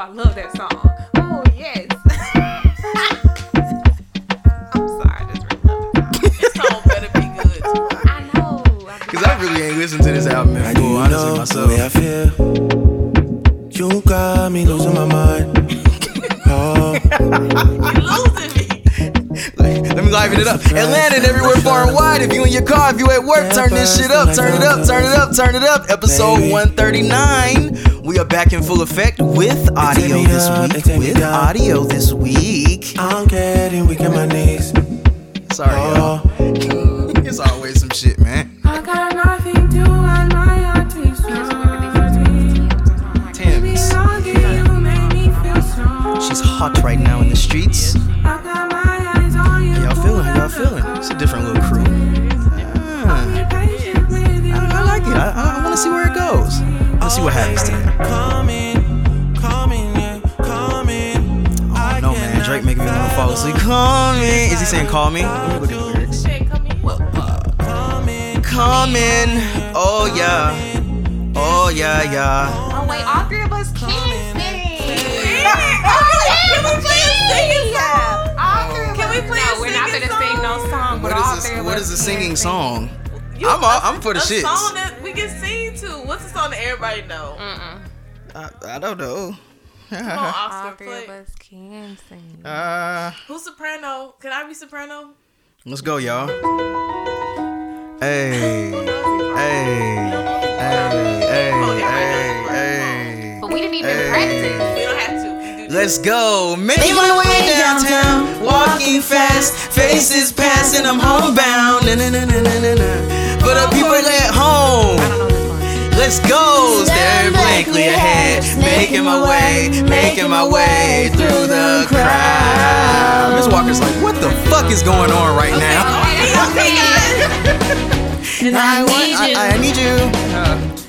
I love that song. Oh yes. I'm sorry, I just really love that song. This song better be good. I know. Cause I really ain't listened to this album in full, honestly the way I feel. You got me losing my mind. Oh, You losing me. Let me liven it up. Atlanta and everywhere far and wide. If you in your car, if you at work, turn this shit up, turn it up, turn it up, turn it up. Episode 139. We are back in full effect with audio me this down, week. With down. audio this week. I'm getting weak at my knees. Sorry, y'all. Oh, It's always some shit, man. I got nothing to hide my artist. Tim's. She's hot right now in the streets. How y'all feeling? How y'all feeling? It's a different little crew. Ah, I like it. I, I want to see where it goes. Let's see what happens today. coming, coming, yeah, coming. Oh no, man. Drake making me want to fall asleep. Call me. Is he saying call me? Let me look at the lyrics. Shit, uh, come in. Coming. Oh yeah. Oh yeah, yeah. Oh wait, all three of us can sing. Can we please sing a song? All three of Can us. we please No, we're not gonna sing no song, but What all is three of What us is a singing song? I'm all- I'm for the a shits. What's the song that everybody know? I, I don't know. Come on, All Oscar, three play. of us can sing. Uh, Who's soprano? Can I be soprano? let's go, y'all. Hey, hey, hey, hey, hey, hey. But we didn't even Hey. practice. We don't have to. Let's go. Making my way downtown, walking fast, faces passing, I'm homebound. Na, na, na, na, na, na, na. For the people at home, I don't this one. Staring blankly ahead, making my way, making my way through the crowd. Miss Walker's like, what the fuck is going on right now? And I want, I, I need you,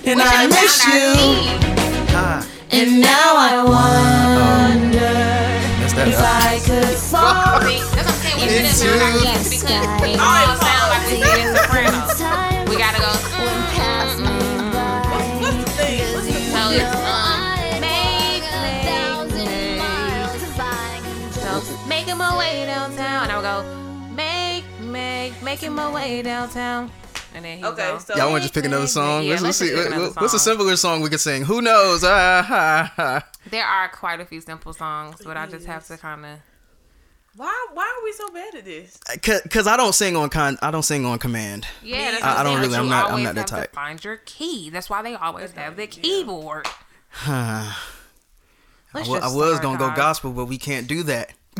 and I miss you. Ah, And now I wonder that's that. if I could fall See, that's what I'm saying. We shouldn't Into sound like the sky. Making my way downtown. And then he Okay, go, so Y'all want to just pick another song? Yeah, let's, let's let's see. just pick another what- What's a simpler song we could sing? Who knows? Ah, ha, ha. There are quite a few simple songs, but I just have to kind of. why? Why are we so bad at this? Cause, Cause I don't sing on con. I don't sing on command. Yeah, that's I- what I don't really- I'm you not- I'm always not that have to type. Find your key. That's why they always have the keyboard. I, Let's I was gonna go gospel, but we can't do that.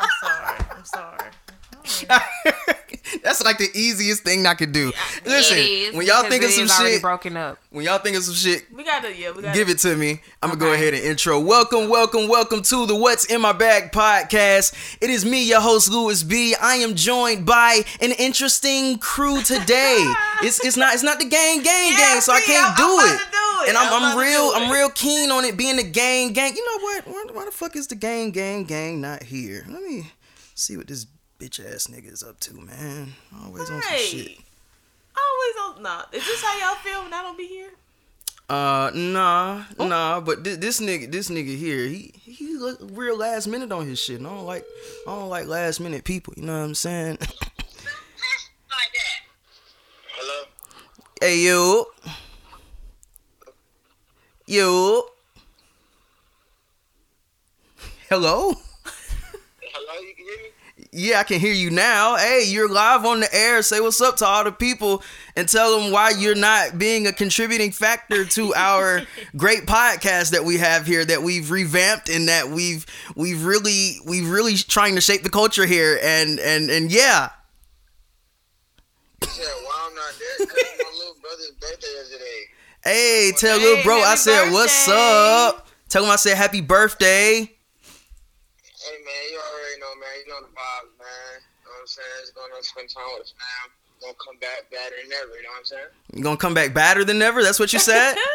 I'm sorry. I'm sorry. That's like the easiest thing I could do. It Listen, is, when y'all think of some shit, broken up. when y'all think of some shit, We gotta. Yeah, we gotta. give it to me. I'm gonna go ahead and intro. Welcome, welcome, welcome to the What's in My Bag podcast. It is me, your host Louis B. I am joined by an interesting crew today. it's it's not it's not the gang gang Yeah, gang, so I can't I'm- do I'm it. about to do it. And I'm, I'm I'm real. I'm real keen on it being the gang gang. You know what? Why, why the fuck is the gang gang gang not here? Let me see what this bitch ass nigga is up to, man. Always on some shit. Hey. Always on. Nah. Is this how y'all feel when I don't be here? Uh, nah, Oh. nah, but this, this nigga, this nigga here, he he look real last minute on his shit. And I don't like, I don't like last minute people. You know what I'm saying? Hello? hey you, you, hello. Hello, you can hear me? Yeah, I can hear you now. Hey, you're live on the air. Say what's up to all the people and tell them why you're not being a contributing factor to our great podcast that we have here that we've revamped and that we've we've really we've really trying to shape the culture here and and and yeah. You said, why I'm not there? My little brother's birthday is today. Hey, tell Hey, little bro I happy said what's up. Tell him I said happy birthday. Hey, man, you already know, man. You know the vibes, man. You know what I'm saying? Just gonna spend time with the fam. Gonna come back better than ever, you know what I'm saying? You gonna come back badder than ever? That's what you said?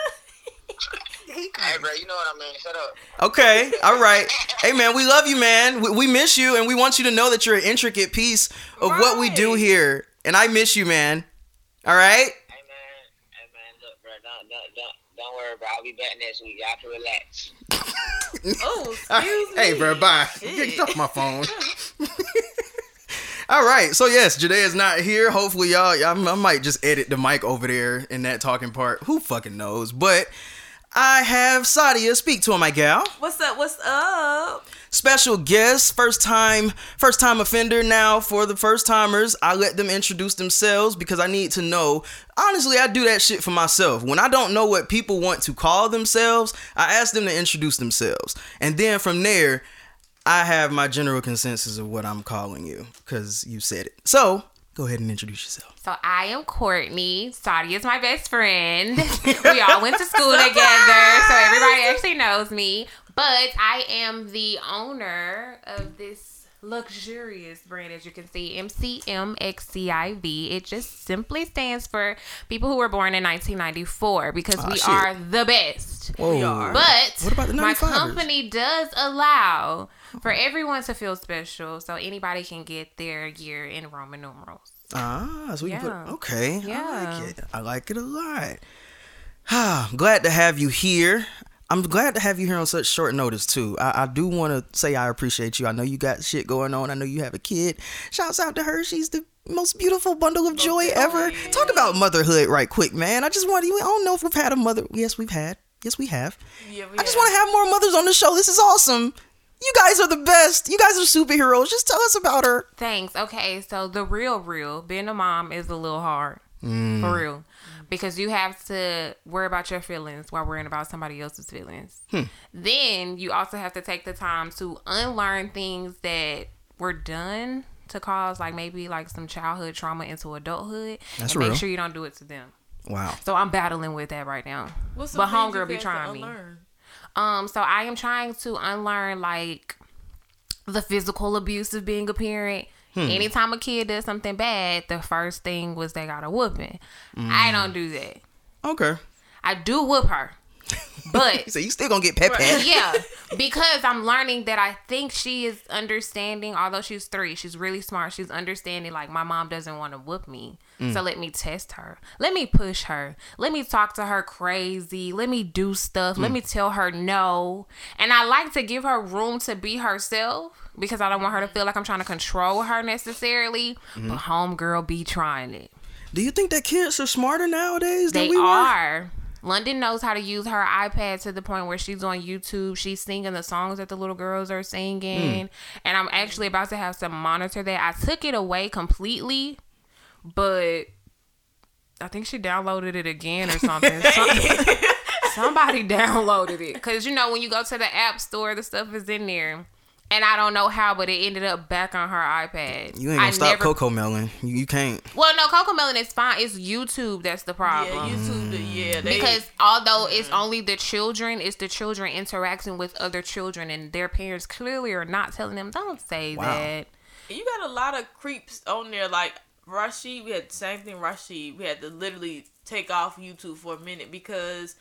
Hey, bro, you know what I mean. Shut up. Okay, all right. Hey, man, we love you, man. We, we miss you, and we want you to know that you're an intricate piece of what we do here. And I miss you, man. All right? Hey, man. Hey, man, look, bro. Don't, don't, don't, don't worry bro. I'll be back next week. Y'all can relax. Oh, excuse me. hey, bro, bye. Get off my phone. All right, so yes, Jade is not here. Hopefully, y'all, y'all, I might just edit the mic over there in that talking part. Who fucking knows? But I have Sadia speak to him, my gal. What's up? What's up? Special guest, first time, first time offender. Now for the first timers, I let them introduce themselves because I need to know. Honestly, I do that shit for myself. When I don't know what people want to call themselves, I ask them to introduce themselves, and then from there. I have my general consensus of what I'm calling you because you said it. So go ahead and introduce yourself. So I am Courtney. Saudi is my best friend. we all went to school together, so everybody actually knows me. But I am the owner of this luxurious brand, as you can see, MCMXCIV. It just simply stands for people who were born in 1994 because Ah, we shit. are the best. Whoa. are. But What about the my 95ers? company does allow for everyone to feel special, so anybody can get their year in Roman numerals. Ah, so we can Yeah. put okay. Yeah. I like it. I like it a lot. Ah, glad to have you here. I'm glad to have you here on such short notice too. I, I do want to say I appreciate you. I know you got shit going on. I know you have a kid. Shouts out to her. She's the most beautiful bundle of joy ever. Talk about motherhood right quick, man. I just want you. I don't know if we've had a mother. Yes, we've had. Yes, we have. Yeah, we I just want to have more mothers on the show. This is awesome. You guys are the best. You guys are superheroes. Just tell us about her. Thanks. Okay, so the real, real being a mom is a little hard mm. for real because you have to worry about your feelings while worrying about somebody else's feelings. Then you also have to take the time to unlearn things that were done to cause like maybe like some childhood trauma into adulthood That's and real. make sure you don't do it to them. Wow. So I'm battling with that right now. What's but things homegirl be had to trying me. Um, so I am trying to unlearn like the physical abuse of being a parent. Hmm. Anytime a kid does something bad, the first thing was they got a whooping. I mm. don't do that. Okay. I do whoop her. But So you still gonna get pet pat. yeah, because I'm learning that I think she is understanding. Although she's three, she's really smart. She's understanding. Like my mom doesn't want to whoop me, so mm. let me test her. Let me push her. Let me talk to her crazy. Let me do stuff. Let mm. me tell her no. And I like to give her room to be herself because I don't want her to feel like I'm trying to control her necessarily. Mm-hmm. But homegirl be trying it. Do you think that kids are smarter nowadays than They we were? are. London knows how to use her iPad to the point where she's on YouTube. She's singing the songs that the little girls are singing. Mm. And I'm actually about to have to monitor that. I took it away completely, but I think she downloaded it again or something. Some- somebody downloaded it. Because, you know, when you go to the App Store, the stuff is in there. And I don't know how, but it ended up back on her iPad. You ain't gonna I stop never- Coco Melon. You, you can't. Well, no, CoComelon is fine. It's YouTube that's the problem. Yeah, YouTube. the- Yeah, they, Because although it's only the children, it's the children interacting with other children, and their parents clearly are not telling them, "Don't say Wow. that." you got a lot of creeps on there. Like Rashid, we had the same thing. Rashid, we had to literally take off YouTube for a minute because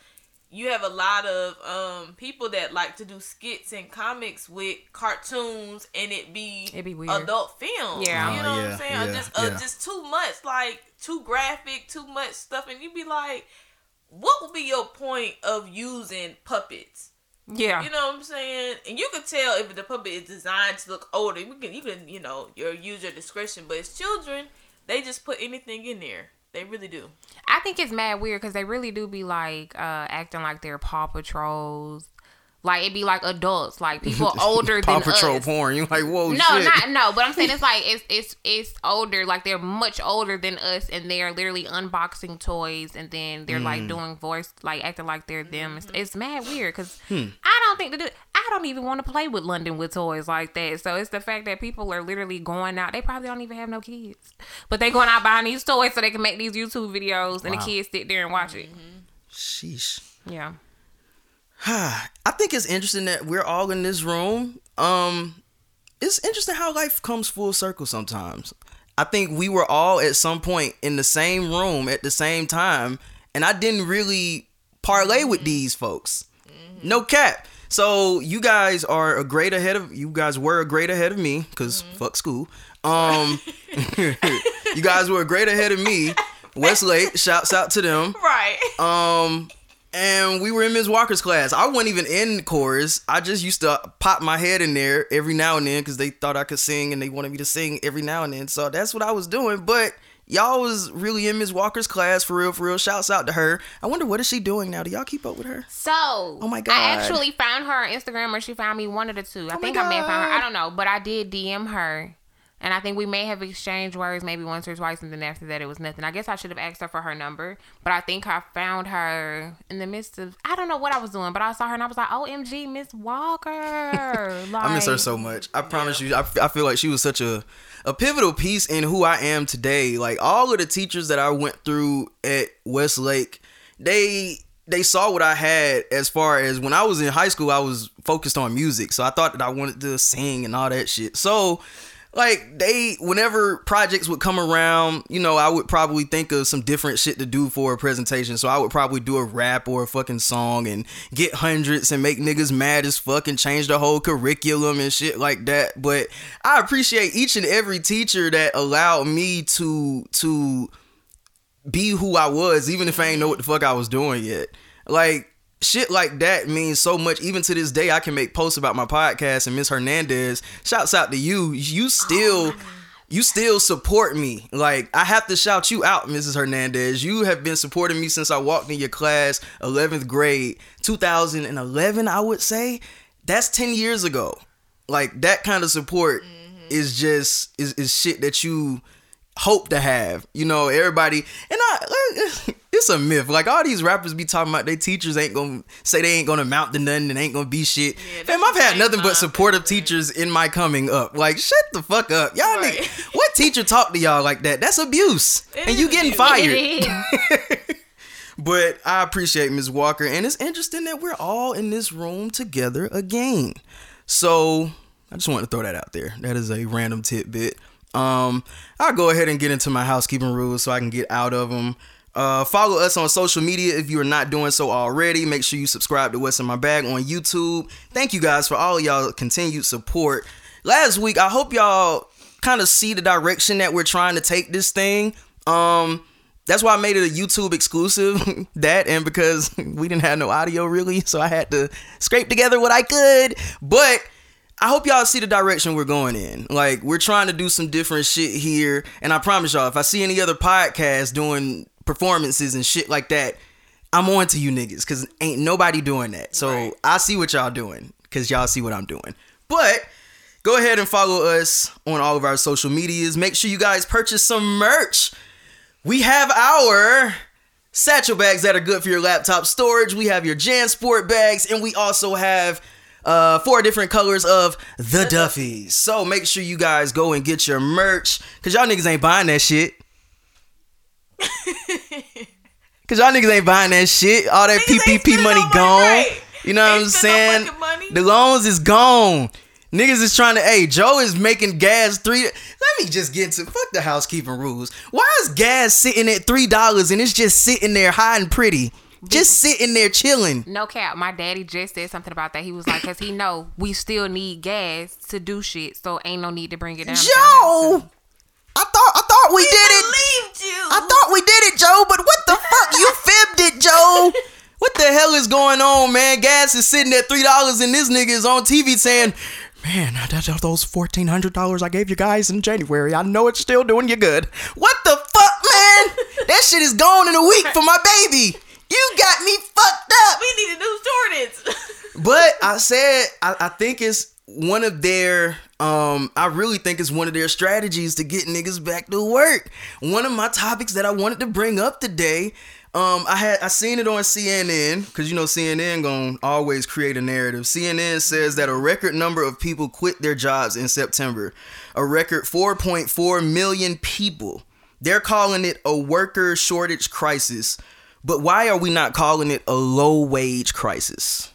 you have a lot of um people that like to do skits and comics with cartoons, and it be It be weird. adult film. Yeah. you know Oh, what I'm saying? Yeah, just uh, yeah. just too much, like too graphic, too much stuff, and you'd be like, what would be your point of using puppets? Yeah, You know what I'm saying? And you can tell if the puppet is designed to look older. We can you can, you know, your use your discretion. But as children, they just put anything in there. They really do. I think it's mad weird because they really do be like uh acting like they're Paw Patrols. Like it'd be like adults, like people older Paw than Patrol us. porn. You like whoa No, shit. not no, but I'm saying it's like it's it's it's older, like they're much older than us, and they're literally unboxing toys, and then they're Mm. like doing voice, like acting like they're them. It's, it's mad weird because Hmm. I don't think I don't even want to play with London with toys like that. So it's the fact that people are literally going out. They probably don't even have no kids, but they going out buying these toys so they can make these YouTube videos, and Wow. the kids sit there and watch it. Sheesh. Yeah. I think it's interesting that we're all in this room. Um, it's interesting how life comes full circle sometimes. I think we were all at some point in the same room at the same time, and I didn't really parlay with these folks. No cap. So you guys are a grade ahead of you guys were a grade ahead of me because fuck school. Um, you guys were a grade ahead of me. Westlake, shouts out to them. Right. Um, and we were in Ms. Walker's class. I wasn't even in chorus. I just used to pop my head in there every now and then because they thought I could sing and they wanted me to sing every now and then. So that's what I was doing. But y'all was really in Ms. Walker's class for real, for real. Shouts out to her. I wonder what is she doing now? Do y'all keep up with her? So, oh my God. I actually found her on Instagram, or she found me one of the two. I Oh think I may have found her. I don't know, but I did DM her, and I think we may have exchanged words maybe once or twice, and then after that it was nothing. I guess I should have asked her for her number, but I think I found her in the midst of I don't know what I was doing, but I saw her and I was like, "OMG, Miss Walker!" I miss her so much. I promise you. I, I feel like she was such a a pivotal piece in who I am today. Like all of the teachers that I went through at Westlake, they they saw what I had as far as when I was in high school, I was focused on music. So I thought that I wanted to sing and all that shit. So like they whenever projects would come around, you know, I would probably think of some different shit to do for a presentation. So I would probably do a rap or a fucking song and get hundreds and make niggas mad as fuck and change the whole curriculum and shit like that. But I appreciate each and every teacher that allowed me to to be who I was, even if I ain't know what the fuck I was doing yet. Like shit like that means so much. Even to this day, I can make posts about my podcast and Miss Hernandez. Shouts out to you. You still. Oh you still support me. Like I have to shout you out, Mrs. Hernandez. You have been supporting me since I walked in your class, 11th grade, 2011, I would say. That's 10 years ago. Like that kind of support mm-hmm. is just is is shit that you hope to have. You know, everybody and I it's a myth. Like all these rappers be talking about their teachers ain't gonna say they ain't gonna mount to nothing and ain't gonna be shit. Yeah, Fam, I've had nothing but supportive man. teachers in my coming up. Like shut the fuck up. Y'all Right. nigga, what teacher talk to y'all like that? That's abuse. It and you getting abuse. fired. But I appreciate Ms. Walker, and it's interesting that we're all in this room together again. So I just want to throw that out there. That is a random tidbit. Um, I'll go ahead and get into my housekeeping rules so I can get out of them. Uh, follow us on social media if you are not doing so already. Make sure you subscribe to What's in My Bag on YouTube. Thank you guys for all y'all continued support. Last week, I hope y'all kind of see the direction that we're trying to take this thing. Um, that's why I made it a YouTube exclusive. that and because we didn't have no audio really, so I had to scrape together what I could. But I hope y'all see the direction we're going in. Like we're trying to do some different shit here, and I promise y'all, if I see any other podcast doing performances and shit like that, I'm on to you niggas because ain't nobody doing that. So Right. I see what y'all doing because y'all see what I'm doing. But go ahead and follow us on all of our social medias. Make sure you guys purchase some merch. We have our satchel bags that are good for your laptop storage. We have your JanSport bags, and we also have uh four different colors of the Duffies. So make sure you guys go and get your merch, cause y'all niggas ain't buying that shit. Cause y'all niggas ain't buying that shit. All that Niggas PPP money no gone. right. You know what Ain't I'm spend no saying? The loans is gone. Niggas is trying to. Hey, Joe is making gas three. Let me just get to fuck the housekeeping rules. Why is gas sitting at three dollars and it's just sitting there high and pretty, just sitting there chilling? No cap. My daddy just said something about that. He was like, "Cause he know we still need gas to do shit, so ain't no need to bring it down." Joe, I thought I thought we, We did it. believed you. I thought we did it, Joe. But what the fuck? You fibbed it, Joe. What the hell is going on, man? Gas is sitting at three dollars, and this nigga is on TV saying, "Man, that, that- those fourteen hundred dollars I gave you guys in January, I know it's still doing you good." What the fuck, man? that shit is gone in a week for my baby. You got me fucked up. we need a new Jordans. But I said I, I think it's one of their um I really think it's one of their strategies to get niggas back to work. One of my topics that I wanted to bring up today, um I had I seen it on CNN cuz you know CNN to always create a narrative. CNN says that a record number of people quit their jobs in September. A record 4.4 million people. They're calling it a worker shortage crisis. But why are we not calling it a low wage crisis?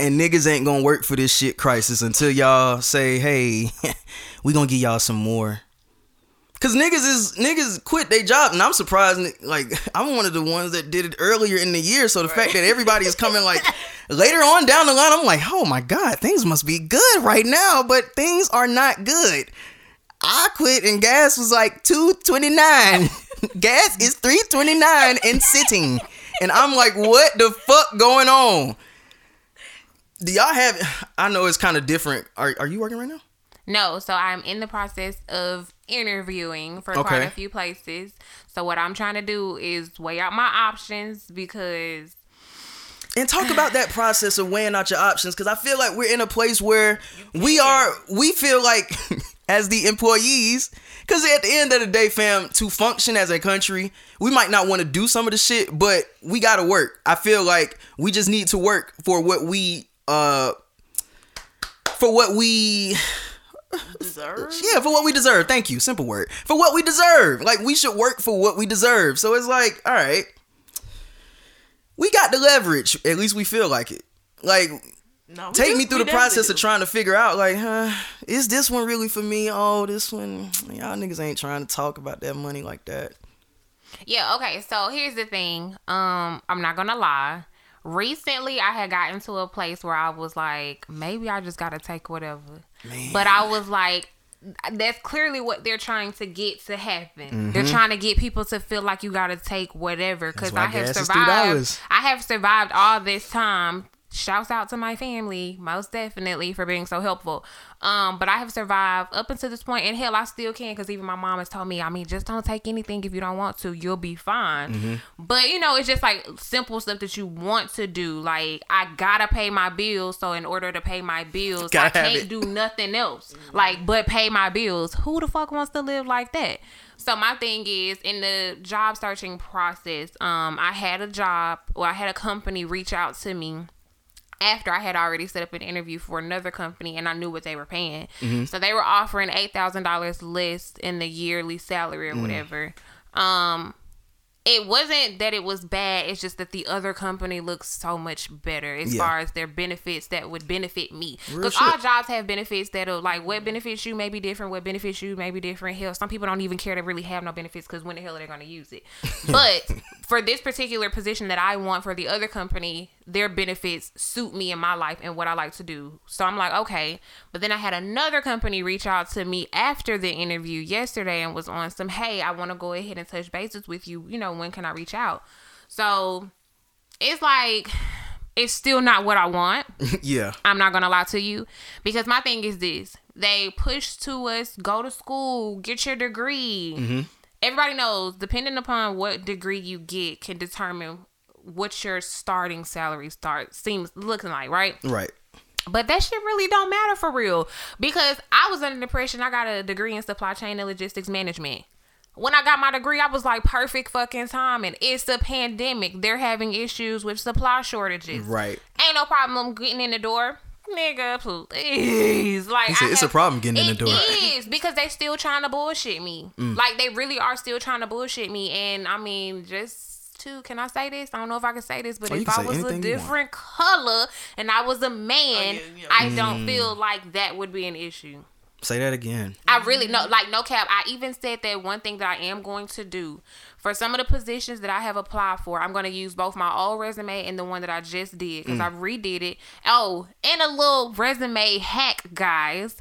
Right. and niggas ain't gonna work for this shit crisis until y'all say, hey, we gonna give y'all some more. Cause niggas is niggas quit their job, and I'm surprised. Like I'm one of the ones that did it earlier in the year, so the fact that everybody is coming like later on down the line, I'm like, oh my god, things must be good right now, but things are not good. I quit, and gas was like two twenty nine. gas is three twenty nine and sitting. and I'm like, what the fuck going on? Do y'all have? I know it's kind of different. Are Are you working right now? No, so I'm in the process of interviewing for quite a few places. So what I'm trying to do is weigh out my options because and talk about that process of weighing out your options because i feel like we're in a place where we are we feel like as the employees because at the end of the day fam to function as a country we might not want to do some of the shit but we gotta work i feel like we just need to work for what we uh for what we Deserve. yeah for what we deserve. Thank you. Simple word. For what we deserve. Like we should work for what we deserve. So it's like all right. We got the leverage. At least we feel like it. Like No, take do- me through the process definitely of trying to figure out like huh is this one really for me? Oh this one y'all niggas ain't trying to talk about that money like that. Yeah, okay. So here's the thing. Um, I'm not gonna lie. Recently, I had gotten to a place where I was like, maybe I just gotta take whatever. Man. But I was like, that's clearly what they're trying to get to happen. They're Mm-hmm. trying to get people to feel like you gotta take whatever. Because I have survived. I have survived all this time. Shouts out to my family, most definitely, for being so helpful. Um, but I have survived up until this point, and hell, I still can because even my mom has told me, I mean, just don't take anything if you don't want to, you'll be fine. Mm-hmm. But you know, it's just like simple stuff that you want to do. Like I gotta pay my bills, so in order to pay my bills, I Gotta have can't it. do nothing else. Like, but pay my bills. Who the fuck wants to live like that? So my thing is in the job searching process, um, I had a job, well, I had a company reach out to me after I had already set up an interview for another company and I knew what they were paying. So they were offering eight thousand dollars less in the yearly salary or whatever. Um it wasn't that it was bad, it's just that the other company looks so much better as Yeah. far as their benefits that would benefit me. Because all jobs have benefits that'll like what benefits you may be different, what benefits you may be different. Hell, some people don't even care to really have no benefits because when the hell are they gonna use it? But for this particular position that I want for the other company, their benefits suit me in my life and what I like to do. So I'm like, okay. But then I had another company reach out to me after the interview yesterday and was on some, hey, I want to go ahead and touch bases with you. You know, when can I reach out? So it's like, it's still not what I want. yeah I'm not gonna lie to you because my thing is this: they push to us, go to school, get your degree. Mm-hmm. Everybody knows, depending upon what degree you get, can determine what your starting salary start seems looking like, right? right But that shit really don't matter for real because I was under the impression I got a degree in supply chain and logistics management. When I got my degree, I was like perfect fucking timing. It's a pandemic. They're having issues with supply shortages. right Ain't no problem getting in the door. Nigga, please. Like He said, I "It's a problem getting in the door." Mm. is because they still trying to bullshit me. Like they really are still trying to bullshit me. And I mean, just to can I say this? I don't know if I can say this, but Oh, if I was a anything you want. different color and I was a man, Oh, yeah, yeah. I Mm. don't feel like that would be an issue. say that again I really no like no cap. I even said that one thing that I am going to do for some of the positions that I have applied for. I'm going to use both my old resume and the one that I just did because I redid it. Oh, and a little resume hack, guys.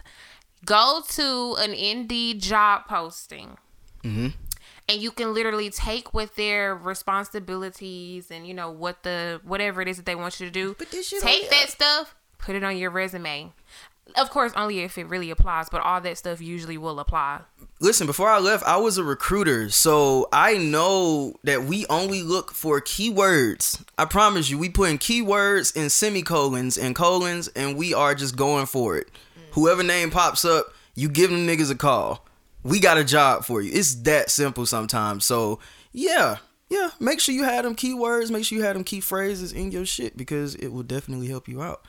Go to an Indeed job posting. And you can literally take what their responsibilities and you know what the whatever it is that they want you to do. But this shit Take only- that stuff, put it on your resume. Of course, only if it really applies, but all that stuff usually will apply. listen before i left i was a recruiter so i know that we only look for keywords i promise you we put in keywords and semicolons and colons and we are just going for it mm. whoever name pops up you give them niggas a call we got a job for you. It's that simple sometimes. So yeah yeah make sure you had them keywords make sure you had them key phrases in your shit because it will definitely help you out.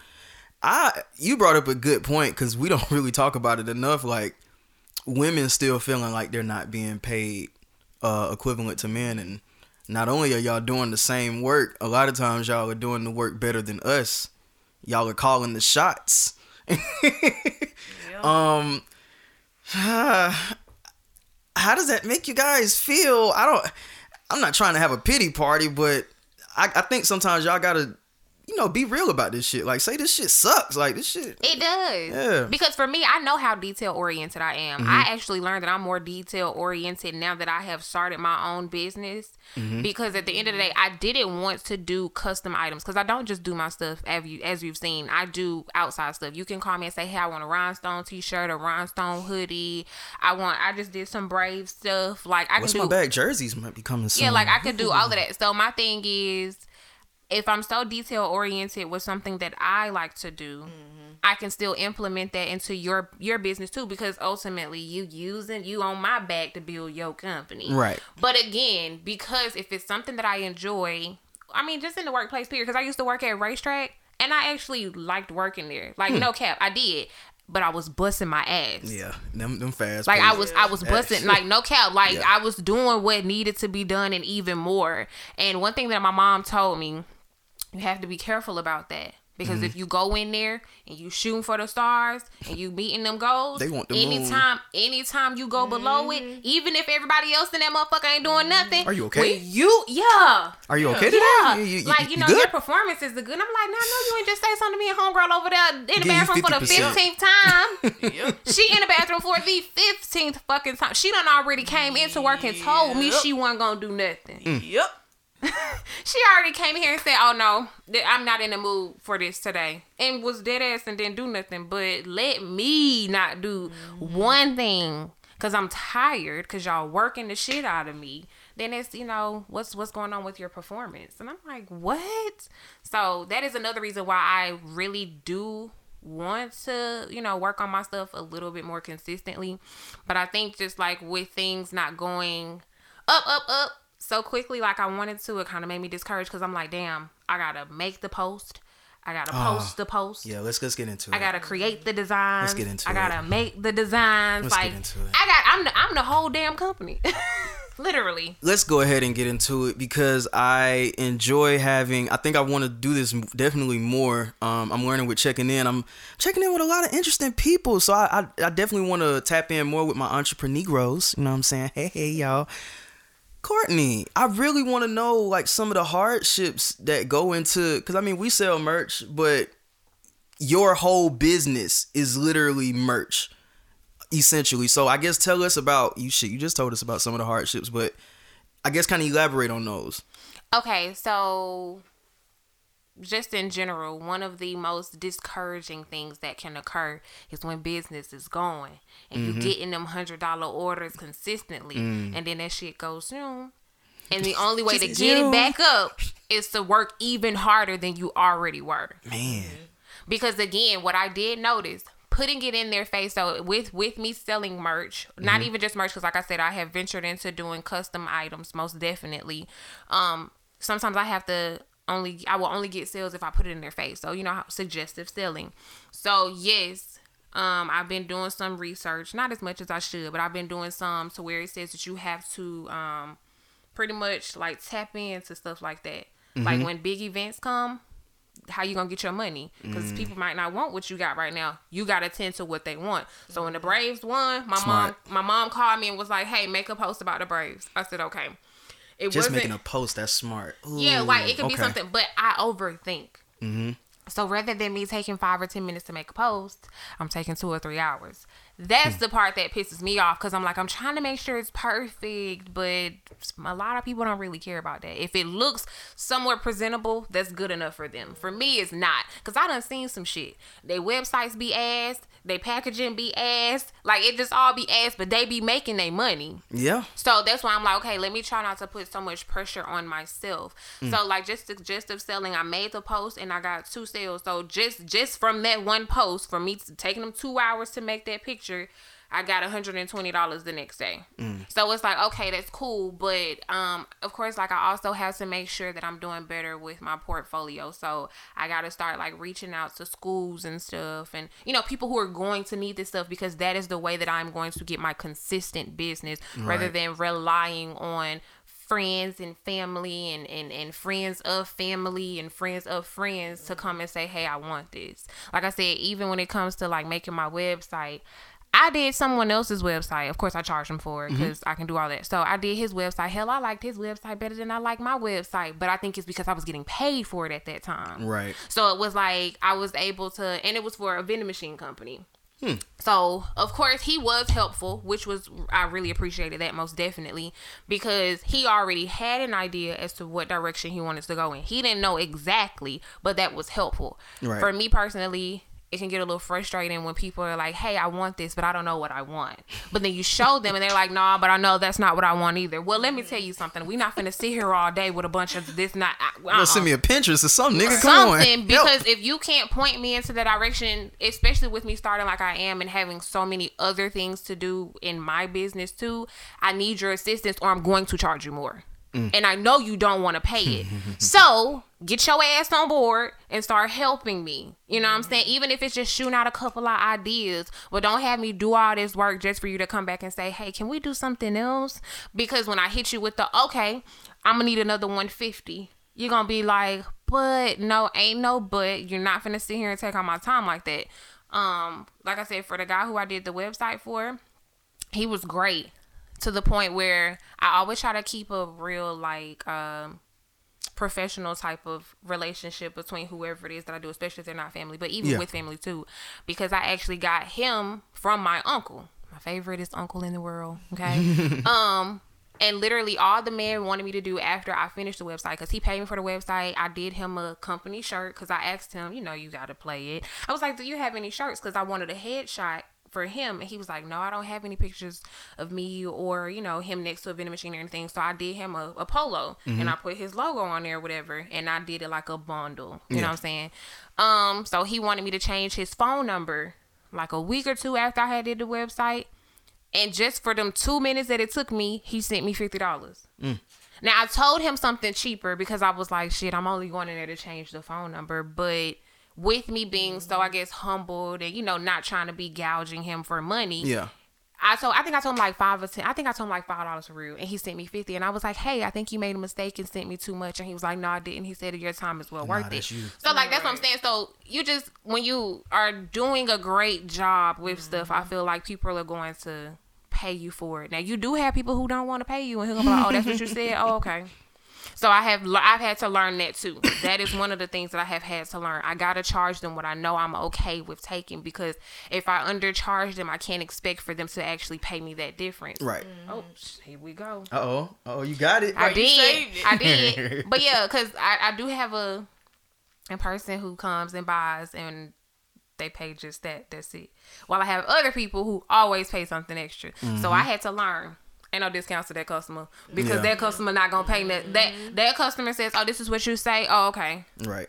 I you brought up a good point because we don't really talk about it enough like women still feeling like they're not being paid uh, equivalent to men. And not only are y'all doing the same work a lot of times y'all are doing the work better than us. Y'all are calling the shots. Um how does that make you guys feel? I don't i'm not trying to have a pity party but i, I think sometimes y'all gotta you know, be real about this shit. Like, say this shit sucks. Like this shit. It does. Yeah. Mm-hmm. Because for me, I know how detail oriented I am. I actually learned that I'm more detail oriented now that I have started my own business. Mm-hmm. Because at the end of the day, I didn't want to do custom items because I don't just do my stuff as you as you've seen. I do outside stuff. You can call me and say, "Hey, I want a rhinestone T-shirt, a rhinestone hoodie. I want. I just did some brave stuff. Like I What's can my do. bag? Jerseys might be coming soon. Yeah, like I could do all of that. So my thing is, if I'm so detail oriented with something that I like to do, mm-hmm. I can still implement that into your your business too. Because ultimately, you using you on my back to build your company, Right. But again, because if it's something that I enjoy, I mean, just in the workplace period. Because I used to work at RaceTrac, and I actually liked working there. Like hmm. no cap, I did. But I was busting my ass. Yeah, them them fast. Like I was, I was busting, Ass. like no cap, like Yeah. I was doing what needed to be done and even more. And one thing that my mom told me, you have to be careful about that because Mm-hmm. if you go in there and you shooting for the stars and you meeting them goals, They want the moon. anytime, anytime you go below it, even if everybody else in that motherfucker ain't doing nothing, Are you okay? When you, yeah, Are you okay yeah, today? You, you, like you know, good? your performance is the good. I'm like, no, no, you ain't just say something to me and homegirl over there in the Give bathroom for the fifteenth time. Yep. She in the bathroom for the fifteenth fucking time. She done already came into work and told me Yep. she wasn't gonna do nothing. Mm. Yep. She already came here and said, "Oh no, I'm not in the mood for this today," and was dead ass and didn't do nothing. But let me not do mm-hmm. one thing because I'm tired because y'all working the shit out of me. Then it's you know what's what's going on with your performance, and I'm like, what? So that is another reason why I really do want to you know work on my stuff a little bit more consistently but i think just like with things not going up up up so quickly like i wanted to it kind of made me discouraged because i'm like damn i gotta make the post i gotta post the post Ah. yeah, let's let's get into it. I gotta create the designs. get into I gotta it. make the designs. Let's get into it. I got, I'm the, I'm the whole damn company, literally. let's go ahead and get into it because I enjoy having. I think I want to do this definitely more. Um, I'm learning with checking in. I'm checking in with a lot of interesting people, so I I, I definitely want to tap in more with my entrepreneurs. You know what I'm saying? Hey hey y'all. Courtney, I really want to know like some of the hardships that go into because I mean we sell merch, but your whole business is literally merch essentially. So I guess tell us about you shit. You just told us about some of the hardships, but I guess kind of elaborate on those. Okay, so just in general, one of the most discouraging things that can occur is when business is going and you're mm-hmm. getting them hundred dollar orders consistently, mm. and then that shit goes zoom. And the only way to get it back up is to work even harder than you already were. Man, because again what i did notice putting it in their face so with with me selling merch not mm-hmm. even just merch because like i said i have ventured into doing custom items most definitely. Um sometimes i have to only i will only get sales if i put it in their face. So you know how suggestive selling. So yes um i've been doing some research not as much as i should but i've been doing some to where it says that you have to um pretty much like tap into stuff like that. Like when big events come how you gonna get your money? Because people might not want what you got right now. You gotta tend to what they want. So when the braves won my Smart. mom my mom called me and was like hey make a post about the braves. I said okay it just wasn't making a post that's smart. yeah like it could be something but i overthink Mm-hmm. so rather than me taking five or ten minutes to make a post i'm taking two or three hours that's Hmm. the part that pisses me off because i'm like i'm trying to make sure it's perfect but a lot of people don't really care about that if it looks somewhat presentable that's good enough for them for me it's not because i done seen some shit they websites be ass they packaging be ass like it just all be ass but they be making their money Yeah, so that's why I'm like, okay, let me try not to put so much pressure on myself. Mm. So like just the gist of selling, I made the post and I got two sales. So just just from that one post, for me taking them two hours to make that picture, I got $120 the next day. Mm. So it's like, okay, that's cool. But um, of course, like I also have to make sure that I'm doing better with my portfolio. So I got to start like reaching out to schools and stuff and, you know, people who are going to need this stuff because that is the way that I'm going to get my consistent business rather than relying on friends and family and, and, and friends of family and friends of friends to come and say, hey, I want this. Like I said, even when it comes to like making my website, I did someone else's website. Of course, I charged him for Mm-hmm. it because I can do all that. So I did his website. Hell, I liked his website better than I like my website. But I think it's because I was getting paid for it at that time. Right. So it was like I was able to, and it was for a vending machine company. Hmm. So of course he was helpful, which was I really appreciated that most definitely because he already had an idea as to what direction he wanted to go in. He didn't know exactly, but that was helpful. Right. For me personally, it can get a little frustrating when people are like, "Hey, I want this, but I don't know what I want." But then you show them, and they're like, "Nah, but I know that's not what I want either." Well, let me tell you something. We're not gonna sit here all day with a bunch of this. Not uh, uh-uh. Well, send me a Pinterest or something, nigga. Come on. something Help. because if you can't point me into the direction, especially with me starting like I am and having so many other things to do in my business too, I need your assistance, or I'm going to charge you more. Mm. And I know you don't want to pay it. so get your ass on board and start helping me. You know what I'm saying? Even if it's just shooting out a couple of ideas, but don't have me do all this work just for you to come back and say, hey, can we do something else? Because when I hit you with the, okay, I'm going to need another 150, you're going to be like, but no, ain't no but. You're not going to sit here and take all my time like that. Um, like I said, for the guy who I did the website for, he was great to the point where I always try to keep a real like um professional type of relationship between whoever it is that I do, especially if they're not family, but even Yeah. with family too, because I actually got him from my uncle, my favoriteest uncle in the world. Okay, um. And literally, all the man wanted me to do after I finished the website, because he paid me for the website. I did him a company shirt because I asked him, you know, you got to play it. I was like, do you have any shirts? Because I wanted a headshot for him and he was like no i don't have any pictures of me or you know him next to a vending machine or anything. So i did him a, a polo and i put his logo on there or whatever and i did it like a bundle you know what i'm saying? Um so he wanted me to change his phone number like a week or two after i had did the website and just for them two minutes that it took me he sent me $50 now I told him something cheaper because I was like, shit, I'm only going in there to change the phone number. But with me being so I guess humbled and you know not trying to be gouging him for money, Yeah. I told I think I told him like five or ten. I think I told him like five dollars for real, and he sent me fifty. And I was like, hey, I think you made a mistake and sent me too much. And he was like, no, I didn't. He said your time is well worth it. that's you. So like that's what I'm saying. So you just when you are doing a great job with mm-hmm. stuff, I feel like people are going to pay you for it. Now you do have people who don't want to pay you, and who gonna be like, oh, that's what you said. Oh, okay. So I have I've had to learn that too. That is one of the things that I have had to learn. I gotta charge them what I know I'm okay with taking because if I undercharge them, I can't expect for them to actually pay me that difference. Right. Oh, here we go. Uh oh. Oh, you got it. I you did. saved it. I did. But yeah, because I, I do have a a person who comes and buys and they pay just that. That's it. While I have other people who always pay something extra. So I had to learn. Ain't no discounts to that customer because Yeah. that customer not gonna pay that. That that customer says, "Oh, this is what you say." Oh, okay. Right.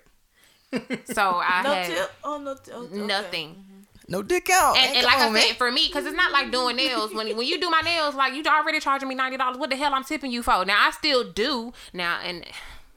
So I No had tip. Oh no. t- oh, okay. nothing. No dick out. And, and like on, I man. said, for me, because it's not like doing nails. When when you do my nails, like you already charging me ninety dollars. What the hell I'm tipping you for? Now I still do now, and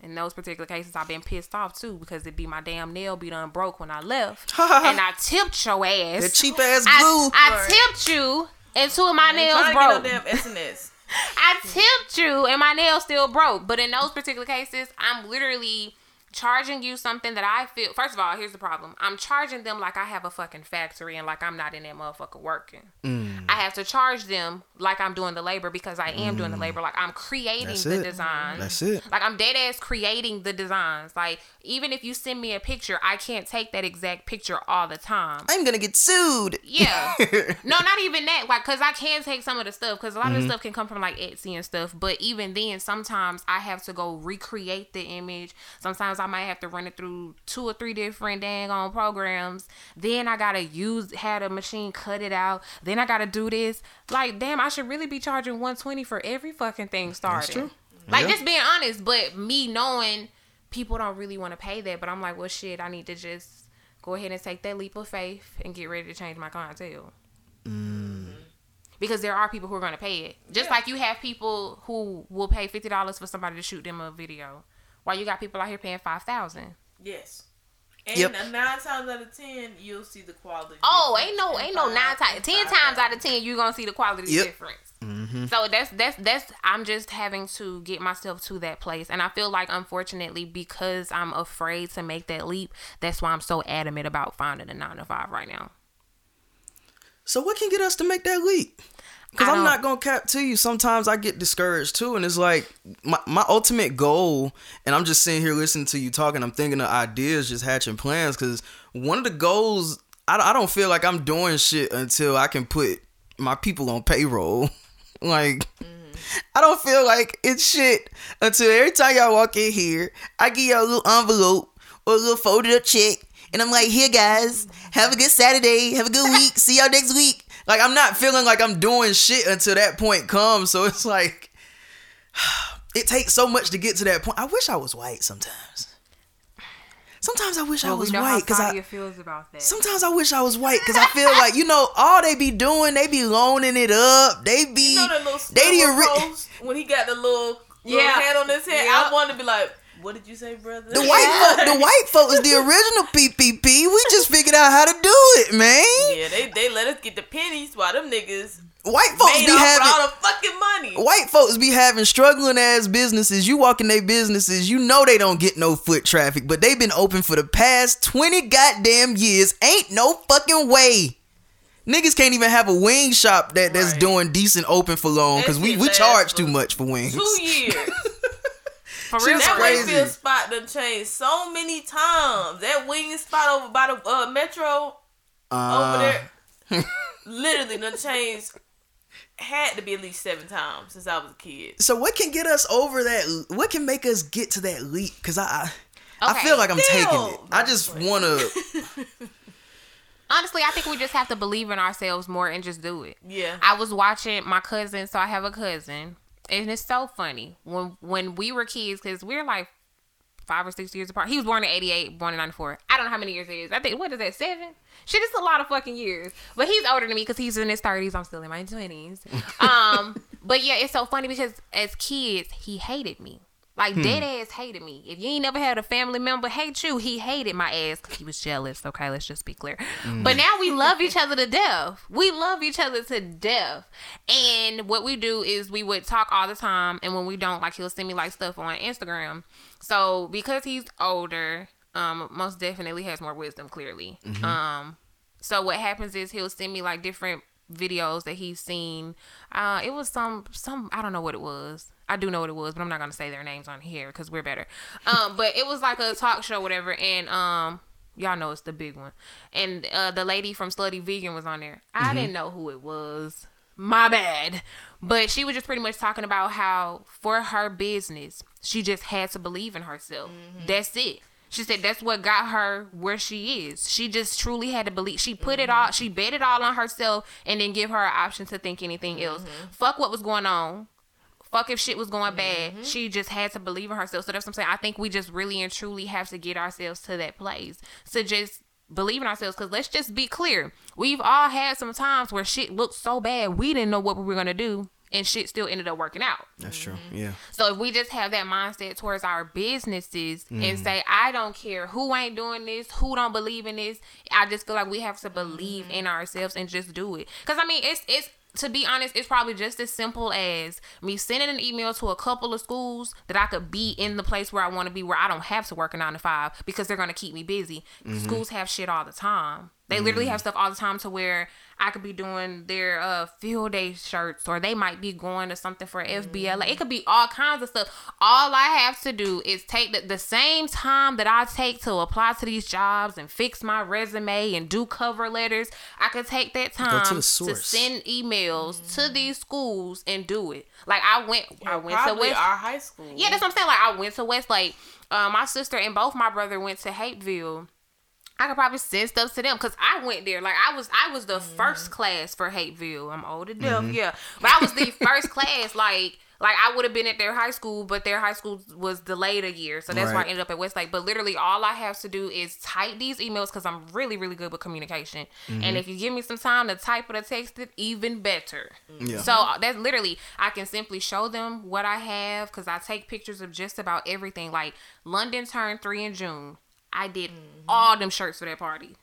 in those particular cases, I've been pissed off too because it'd be my damn nail be done broke when I left, and I tipped your ass. The cheap ass I. I tipped you, and two of my Ain't nails trying to broke. get no damn SNS. I tipped you and my nail still broke. But in those particular cases, I'm literally charging you something that I feel. First of all, here's the problem. I'm charging them like I have a fucking factory and like I'm not in that motherfucker working. Mm. I have to charge them like I'm doing the labor because I am doing the labor. Like I'm creating That's the it. designs. That's it. Like I'm dead ass creating the designs. Like even if you send me a picture, I can't take that exact picture all the time. I'm gonna get sued. Yeah. no, not even that. Like, cause I can take some of the stuff, cause a lot of Mm-hmm. the stuff can come from like Etsy and stuff. But even then, sometimes I have to go recreate the image. Sometimes I might have to run it through two or three different dang on programs. Then I gotta use had a machine cut it out. Then I gotta do this. Like, damn, I should really be charging one twenty for every fucking thing started. true. Like, Yeah. just being honest. But me knowing people don't really want to pay that, but I'm like, well, shit, I need to just go ahead and take that leap of faith and get ready to change my clientele. Mm-hmm. Because there are people who are going to pay it. Just like you have people who will pay fifty dollars for somebody to shoot them a video, while you got people out here paying five thousand. Yes. And Yep. nine times out of ten, you'll see the quality. Oh, ain't no, ain't no nine times, in ten five times out of ten, you're gonna see the quality Yep. difference. Mm-hmm. So that's that's that's I'm just having to get myself to that place, and I feel like unfortunately because I'm afraid to make that leap, that's why I'm so adamant about finding a nine to five right now. So what can get us to make that leap? Because I'm don't- gonna cap to you. Sometimes I get discouraged too, and it's like my, my ultimate goal. And I'm just sitting here listening to you talking. I'm thinking of ideas, just hatching plans. Because one of the goals, I, I don't feel like I'm doing shit until I can put my people on payroll. like. Mm-hmm. I don't feel like it's shit until every time y'all walk in here, I give y'all a little envelope or a little folded up check, and I'm like, here guys, have a good Saturday, have a good week, see y'all next week. Like I'm not feeling like I'm doing shit until that point comes. So it's like it takes so much to get to that point. I wish I was white sometimes. Sometimes I wish I was we know white because I feels about that. Sometimes I wish I was white because I feel like you know all they be doing, they be loaning it up. They be You know that little they the Squidward ori- when he got the little, little Yeah. hat on his head. Yeah. I wanted to be like, what did you say, brother? the white folk. The white folk is the original PPP. We just figured out how to do it, man. Yeah, they they let us get the pennies while them niggas White folks made be having all the fucking money. white folks be having struggling ass businesses. You walk in their businesses, you know they don't get no foot traffic, but they've been open for the past 20 goddamn years. Ain't no fucking way. Niggas can't even have a wing shop that that's Right. doing decent open for long because we, we charge too much for wings. Two years. For real, Shit's that for real. crazy. Wakefield spot done changed so many times. That wing spot over by the uh, metro Uh, over there, literally done changed. Had to be at least seven times since I was a kid. So what can get us over that? What can make us get to that leap? Because I, I, I feel like I'm Still. taking it. I just want to. Honestly, I think we just have to believe in ourselves more and just do it. Yeah. I was watching my cousin, so I have a cousin, and it's so funny when when we were kids because we're like five or six years apart. He was born in '88, born in '94. I don't know how many years it is. I think what is that seven? Shit, it's a lot of fucking years. But he's older than me because he's in his 30s. I'm still in my 20s. Um, but yeah, it's so funny because as kids, he hated me. Like dead ass hated me. If you ain't never had a family member hate you, he hated my ass because he was jealous. Okay, let's just be clear. But now we love each other to death. We love each other to death. And what we do is we would talk all the time. And when we don't, like he'll send me like stuff on Instagram. So because he's older, um, most definitely has more wisdom. Clearly, um, so what happens is he'll send me like different videos that he's seen. Uh, it was some some I don't know what it was. I do know what it was, but I'm not gonna say their names on here because we're better. Um, but it was like a talk show, whatever, and um. Y'all know it's the big one, and uh, the lady from Slutty Vegan was on there. I didn't know who it was. My bad, but she was just pretty much talking about how for her business, she just had to believe in herself. That's it. She said that's what got her where she is. She just truly had to believe. She put it all. She bet it all on herself, and then give her an option to think anything else. Fuck what was going on. Fuck if shit was going bad. Mm-hmm. She just had to believe in herself. So that's what I'm saying. I think we just really and truly have to get ourselves to that place. To just believe in ourselves. Because let's just be clear. We've all had some times where shit looked so bad we didn't know what we were gonna do, and shit still ended up working out. That's true. Mm-hmm. Yeah. So if we just have that mindset towards our businesses and Mm. say, I don't care who ain't doing this, who don't believe in this, I just feel like we have to believe mm-hmm. in ourselves and just do it. Cause I mean, it's it's to be honest, it's probably just as simple as me sending an email to a couple of schools that I could be in the place where I want to be, where I don't have to work a nine to five because they're gonna keep me busy. Mm-hmm. Schools have shit all the time. They literally mm. have stuff all the time to where I could be doing their uh field day shirts or they might be going to something for FBLA. It could be all kinds of stuff. All I have to do is take the, the same time that I take to apply to these jobs and fix my resume and do cover letters. I could take that time the to, send emails to these schools and do it. Like I went I went to West our high school. yeah, that's what I'm saying. Like I went to Westlake. Uh, my sister and both my brother went to Hapeville. I could probably send stuff to them because I went there. Like I was, I was the mm-hmm. first class for Hapeville. I'm old to death, mm-hmm. yeah, but I was the first class. Like, like I would have been at their high school, but their high school was delayed a year, so that's why I ended up at Westlake. But literally, all I have to do is type these emails because I'm really, really good with communication. And mm-hmm. if you give me some time to type or to text it, even better. Yeah. So that's literally, I can simply show them what I have because I take pictures of just about everything. Like London turned three in June. I did all them shirts for that party.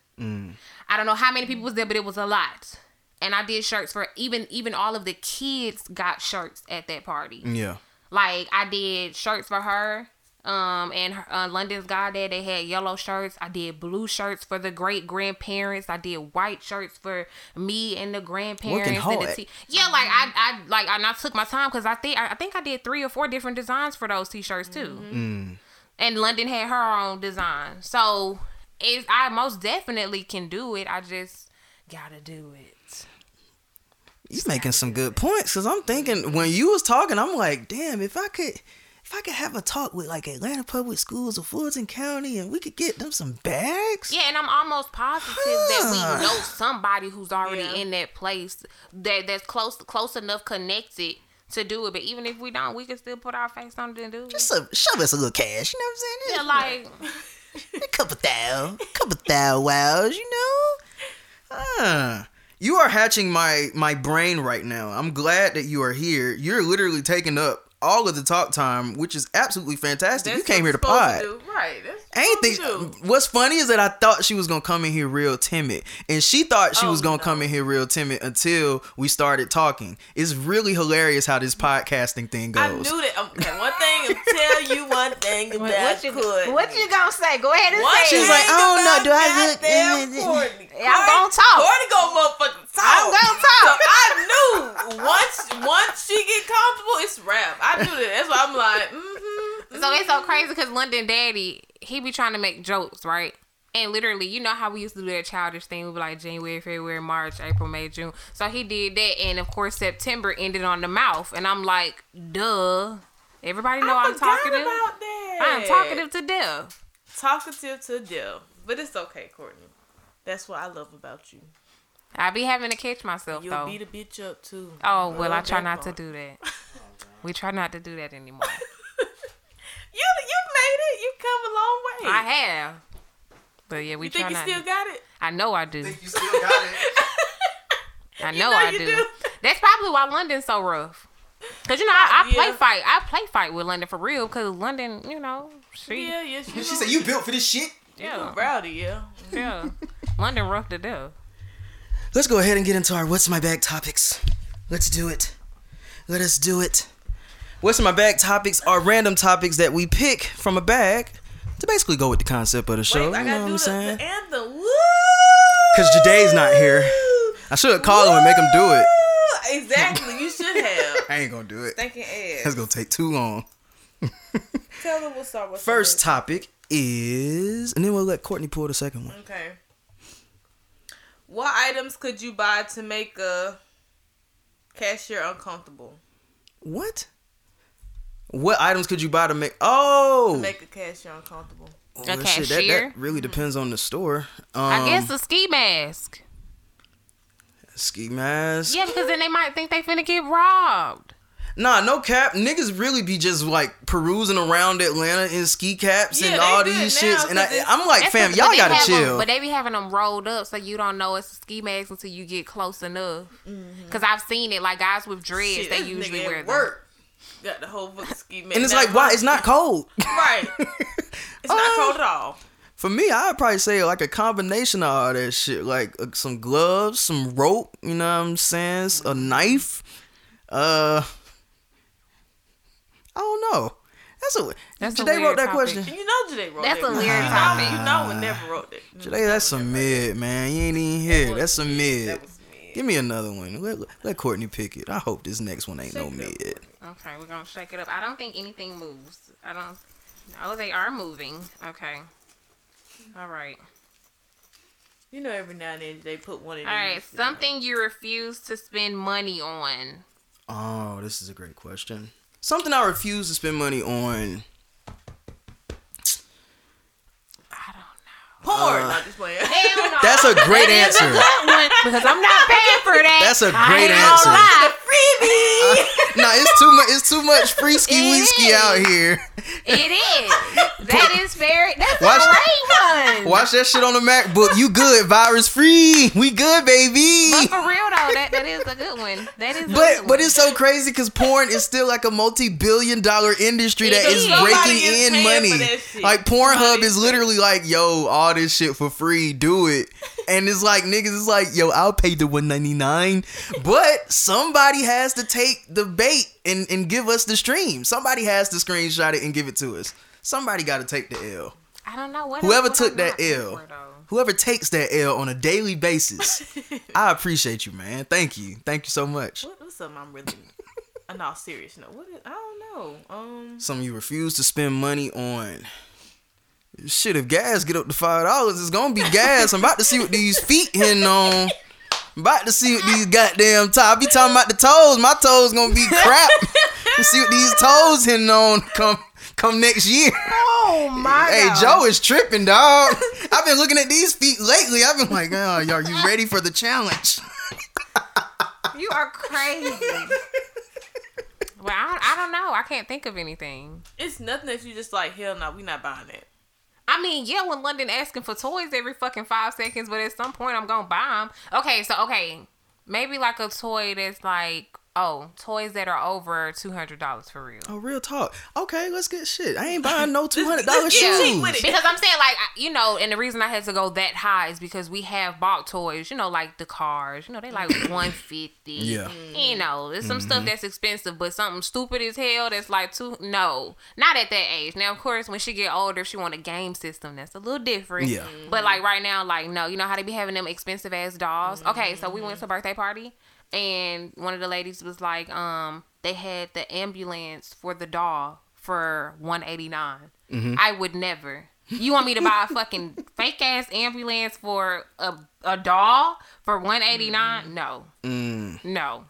I don't know how many people was there, but it was a lot. And I did shirts for even even all of the kids got shirts at that party. Yeah. Like I did shirts for her. Um, and her- uh, London's Goddad, they had yellow shirts. I did blue shirts for the great grandparents. I did white shirts for me and the grandparents. and the t- yeah, like I, I like, and I took my time because I think I, I think I did three or four different designs for those t-shirts too. And London had her own design, so it's, I most definitely can do it. I just gotta do it. You making some good points because I'm thinking when you was talking, I'm like, damn, if I could, if I could have a talk with like Atlanta Public Schools or Fulton County, and we could get them some bags. Yeah, and I'm almost positive that we know somebody who's already Yeah. in that place that that's close close enough connected to do it. But even if we don't, we can still put our face on it and do it. Just a, shove us a little cash, you know what I'm saying? Yeah, like a couple thou, couple thou wows, you know. Ah, you are hatching my my brain right now. I'm glad that you are here. You're literally taking up all of the talk time, which is absolutely fantastic. you came here to pod. do. Right. Ain't what think. you're supposed to do. What's funny is that I thought she was gonna come in here real timid, and she thought she Oh, was gonna no. come in here real timid until we started talking. It's really hilarious how this podcasting thing goes. I knew that. Um, Okay, one thing. Tell you one thing about what you Courtney. what you gonna say? Go ahead and One say She's like, thing I don't know, do I look- goddamn Courtney. Yeah, I'm gonna talk. Courtney gonna motherfucking talk. I'm gonna talk. So I knew once once she get comfortable, it's rap. I knew that. That's why I'm like, mm-hmm. So it's so crazy because London Daddy, he be trying to make jokes, right? And literally, you know how we used to do that childish thing, We'd be like January, February, March, April, May, June. So he did that, and of course September ended on the mouth, and I'm like, duh. Everybody know I I'm forgot talkative. about that. I'm talkative to death. Talkative to death. But it's okay, Courtney. That's what I love about you. I be having to catch myself You'll though. beat a bitch up too. oh well, I try not to do that. We try not to do that anymore. You you made it. You've come a long way. I have, but yeah, we you try think you not. still got it? I know I do. you still got it. I You know, know I you do. do. That's probably why London's so rough. Cause you know I, I play fight. I play fight with London for real. Cause London, you know, she Yeah, yeah. She, She said, "You built for this shit." yeah, rowdy, yeah. yeah. London rough to death. Let's go ahead and get into our what's my bag topics. Let's do it. Let us do it. What's in my bag topics are random topics that we pick from a bag to basically go with the concept of the show. Wait, I you know what I'm the, saying? the anthem. Woo! Because Jaday's not here. I should have called him and make him do it. Exactly. You should have. I ain't gonna do it. Thinking ass. That's gonna take too long. Tell them what's up. What's First topic is, and then we'll let Courtney pull the second one. Okay. What items could you buy to make a cashier uncomfortable? What? What items could you buy to make? Oh, Make a cashier uncomfortable. Well, A shit, that, cashier? that really depends on the store. Um, I guess a ski mask. ski mask. Yeah, because then they might think they finna get robbed. Nah, no cap. Niggas really be just like perusing around Atlanta in ski caps and all these shits, And I, I'm like, fam, y'all but they gotta have 'em- chill. but they be having them rolled up so you don't know it's a ski mask until you get close enough. Because I've seen it, like guys with dreads, Mm-hmm. Shit, they usually wear them. work. Got the whole fucking ski mask. and it's like, why? It's not cold. right. It's not cold at all. For me, I'd probably say like a combination of all that shit, like uh, some gloves, some rope. You know what I'm saying? S- A knife. Uh, I don't know. That's a. That's a Jade wrote that topic. question. You know Jade wrote That's that. That's a weird you know, topic. You know we never wrote that. Jade, that's some mid, man. You ain't even here. That's some mid. That was mid. Give me another one. Let, let Courtney pick it. I hope this next one ain't no Shake it up, mid. Okay, we're gonna shake it up. I don't think anything moves. I don't. Oh, they are moving. Okay. All right. You know, every now and then they put one in. All right. Uh, something you refuse to spend money on. Oh, this is a great question. Something I refuse to spend money on. I don't know. porn. not just playing. Hell no. That's a great That is a answer. one, because I'm not paying for that. That's a great ain't gonna answer. Lie. freebie. nah, it's too much. It's too much free ski whiskey out here. It is. That is very. That's Watch- a great one. Watch that shit on the MacBook. You good? Virus free. We good, baby. But for real though, that, that is a good one. That is. But good but it's so crazy because porn is still like a multi-billion dollar industry that It is is. breaking is in money. that. Like Pornhub is is literally like, yo, all this shit for free, do it. And it's like niggas is like, yo, I'll pay the one ninety nine. But somebody has to take the bait and, and give us the stream. Somebody has to screenshot it and give it to us. Somebody got to take the L. I don't know what. Whoever what took I'm that L. for. Whoever takes that L on a daily basis, I appreciate you, man. Thank you. Thank you so much. What, what's something I'm really? uh, no, serious. No, what? Is, I don't know. Um, Some of you refuse to spend money on. Shit, if gas get up to five dollars, it's gonna be gas. I'm about to see what these feet hitting on. I'm about to see what these goddamn toes. Be talking about the toes. My toes gonna be crap. see what these toes hitting on come come next year. Oh my Hey, god. Joe is tripping, dog. I've been looking at these feet lately. I've been like, oh, are you ready for the challenge? You are crazy. well, I, I don't know. I can't think of anything. it's nothing that you just like. Hell no, we not buying it. I mean, yeah, when London asking for toys every fucking five seconds, but at some point I'm gonna buy them. Okay, so okay, maybe like a toy that's like, oh, toys that are over two hundred dollars for real. Oh, real talk. Okay, let's get shit. I ain't buying no two hundred let's dollar get cheap shoes. with it. Because I'm saying like you know, and the reason I had to go that high is because we have bought toys, you know, like the cars, you know, they like one fifty. Yeah. You know, there's some stuff mm-hmm. that's expensive, but something stupid as hell that's like two no. Not at that age. Now of course when she get older, if she want a game system, that's a little different. Yeah. But like right now, like no, you know how they be having them expensive ass dolls. Mm-hmm. Okay, so we went to a birthday party and one of the ladies was like, um, they had the ambulance for the doll for one I would never. You want me to buy a fucking fake ass ambulance for a, a doll for one No. Mm. No.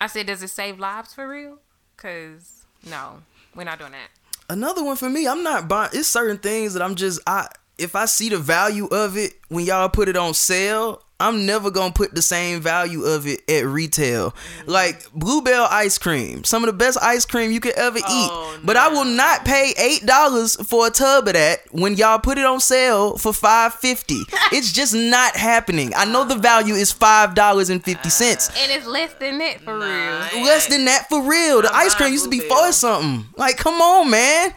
I said, does it save lives for real? Cause no, we're not doing that. Another one for me. I'm not buying. It's certain things that I'm just. I if I see the value of it when y'all put it on sale. I'm never gonna put the same value of it at retail. Mm-hmm. Like Bluebell ice cream, some of the best ice cream you could ever Oh, eat. But I will not pay eight dollars for a tub of that when y'all put it on sale for five fifty. it's just not happening. I know the value is five dollars and fifty cents. Uh, and it's less than that for real. less than that for real. The I'm ice cream used to be for something. Like, come on, man.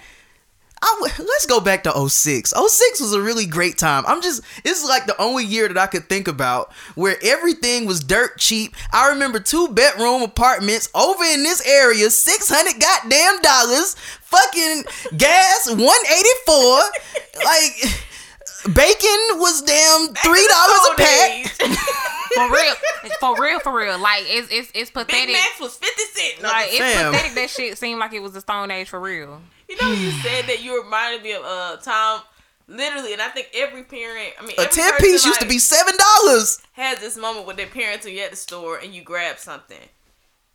I let's go back to 06. 06 was a really great time. I'm just, is like the only year that I could think about where everything was dirt cheap. I remember two bedroom apartments over in this area, 600 goddamn dollars, fucking gas, 184. like, bacon was damn $3 a pack. For real. For real, for real. Like it's it's it's pathetic. Big pathetic. Macs was fifty cents. Like it's Fam. pathetic that shit seemed like it was the Stone Age for real. you know, you said that you reminded me of uh Tom. Literally, and I think every parent, I mean, A 10 piece used to be $7. has this moment with their parents when you're at the store and you grab something.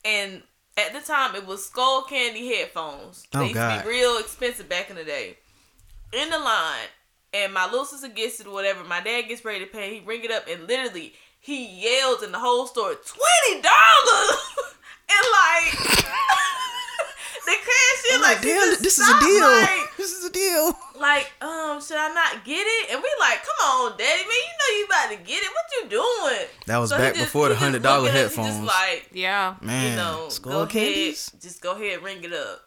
And at the time, it was Skullcandy headphones. Oh, they used God. to be real expensive back in the day. In the line, and my little sister gets it or whatever. My dad gets ready to pay. He ring it up, and literally, he yells in the whole store, $20! and like, the cashier, I'm like, like, she damn, just this is a deal. Like, this is a deal. like, um, should I not get it? And we like, come on, daddy, man, you know you about to get it. What you doing? That was he back before the $100 look at us, he headphones. Just like, Yeah. Man, you know, skull go candies. ahead, just go ahead, ring it up.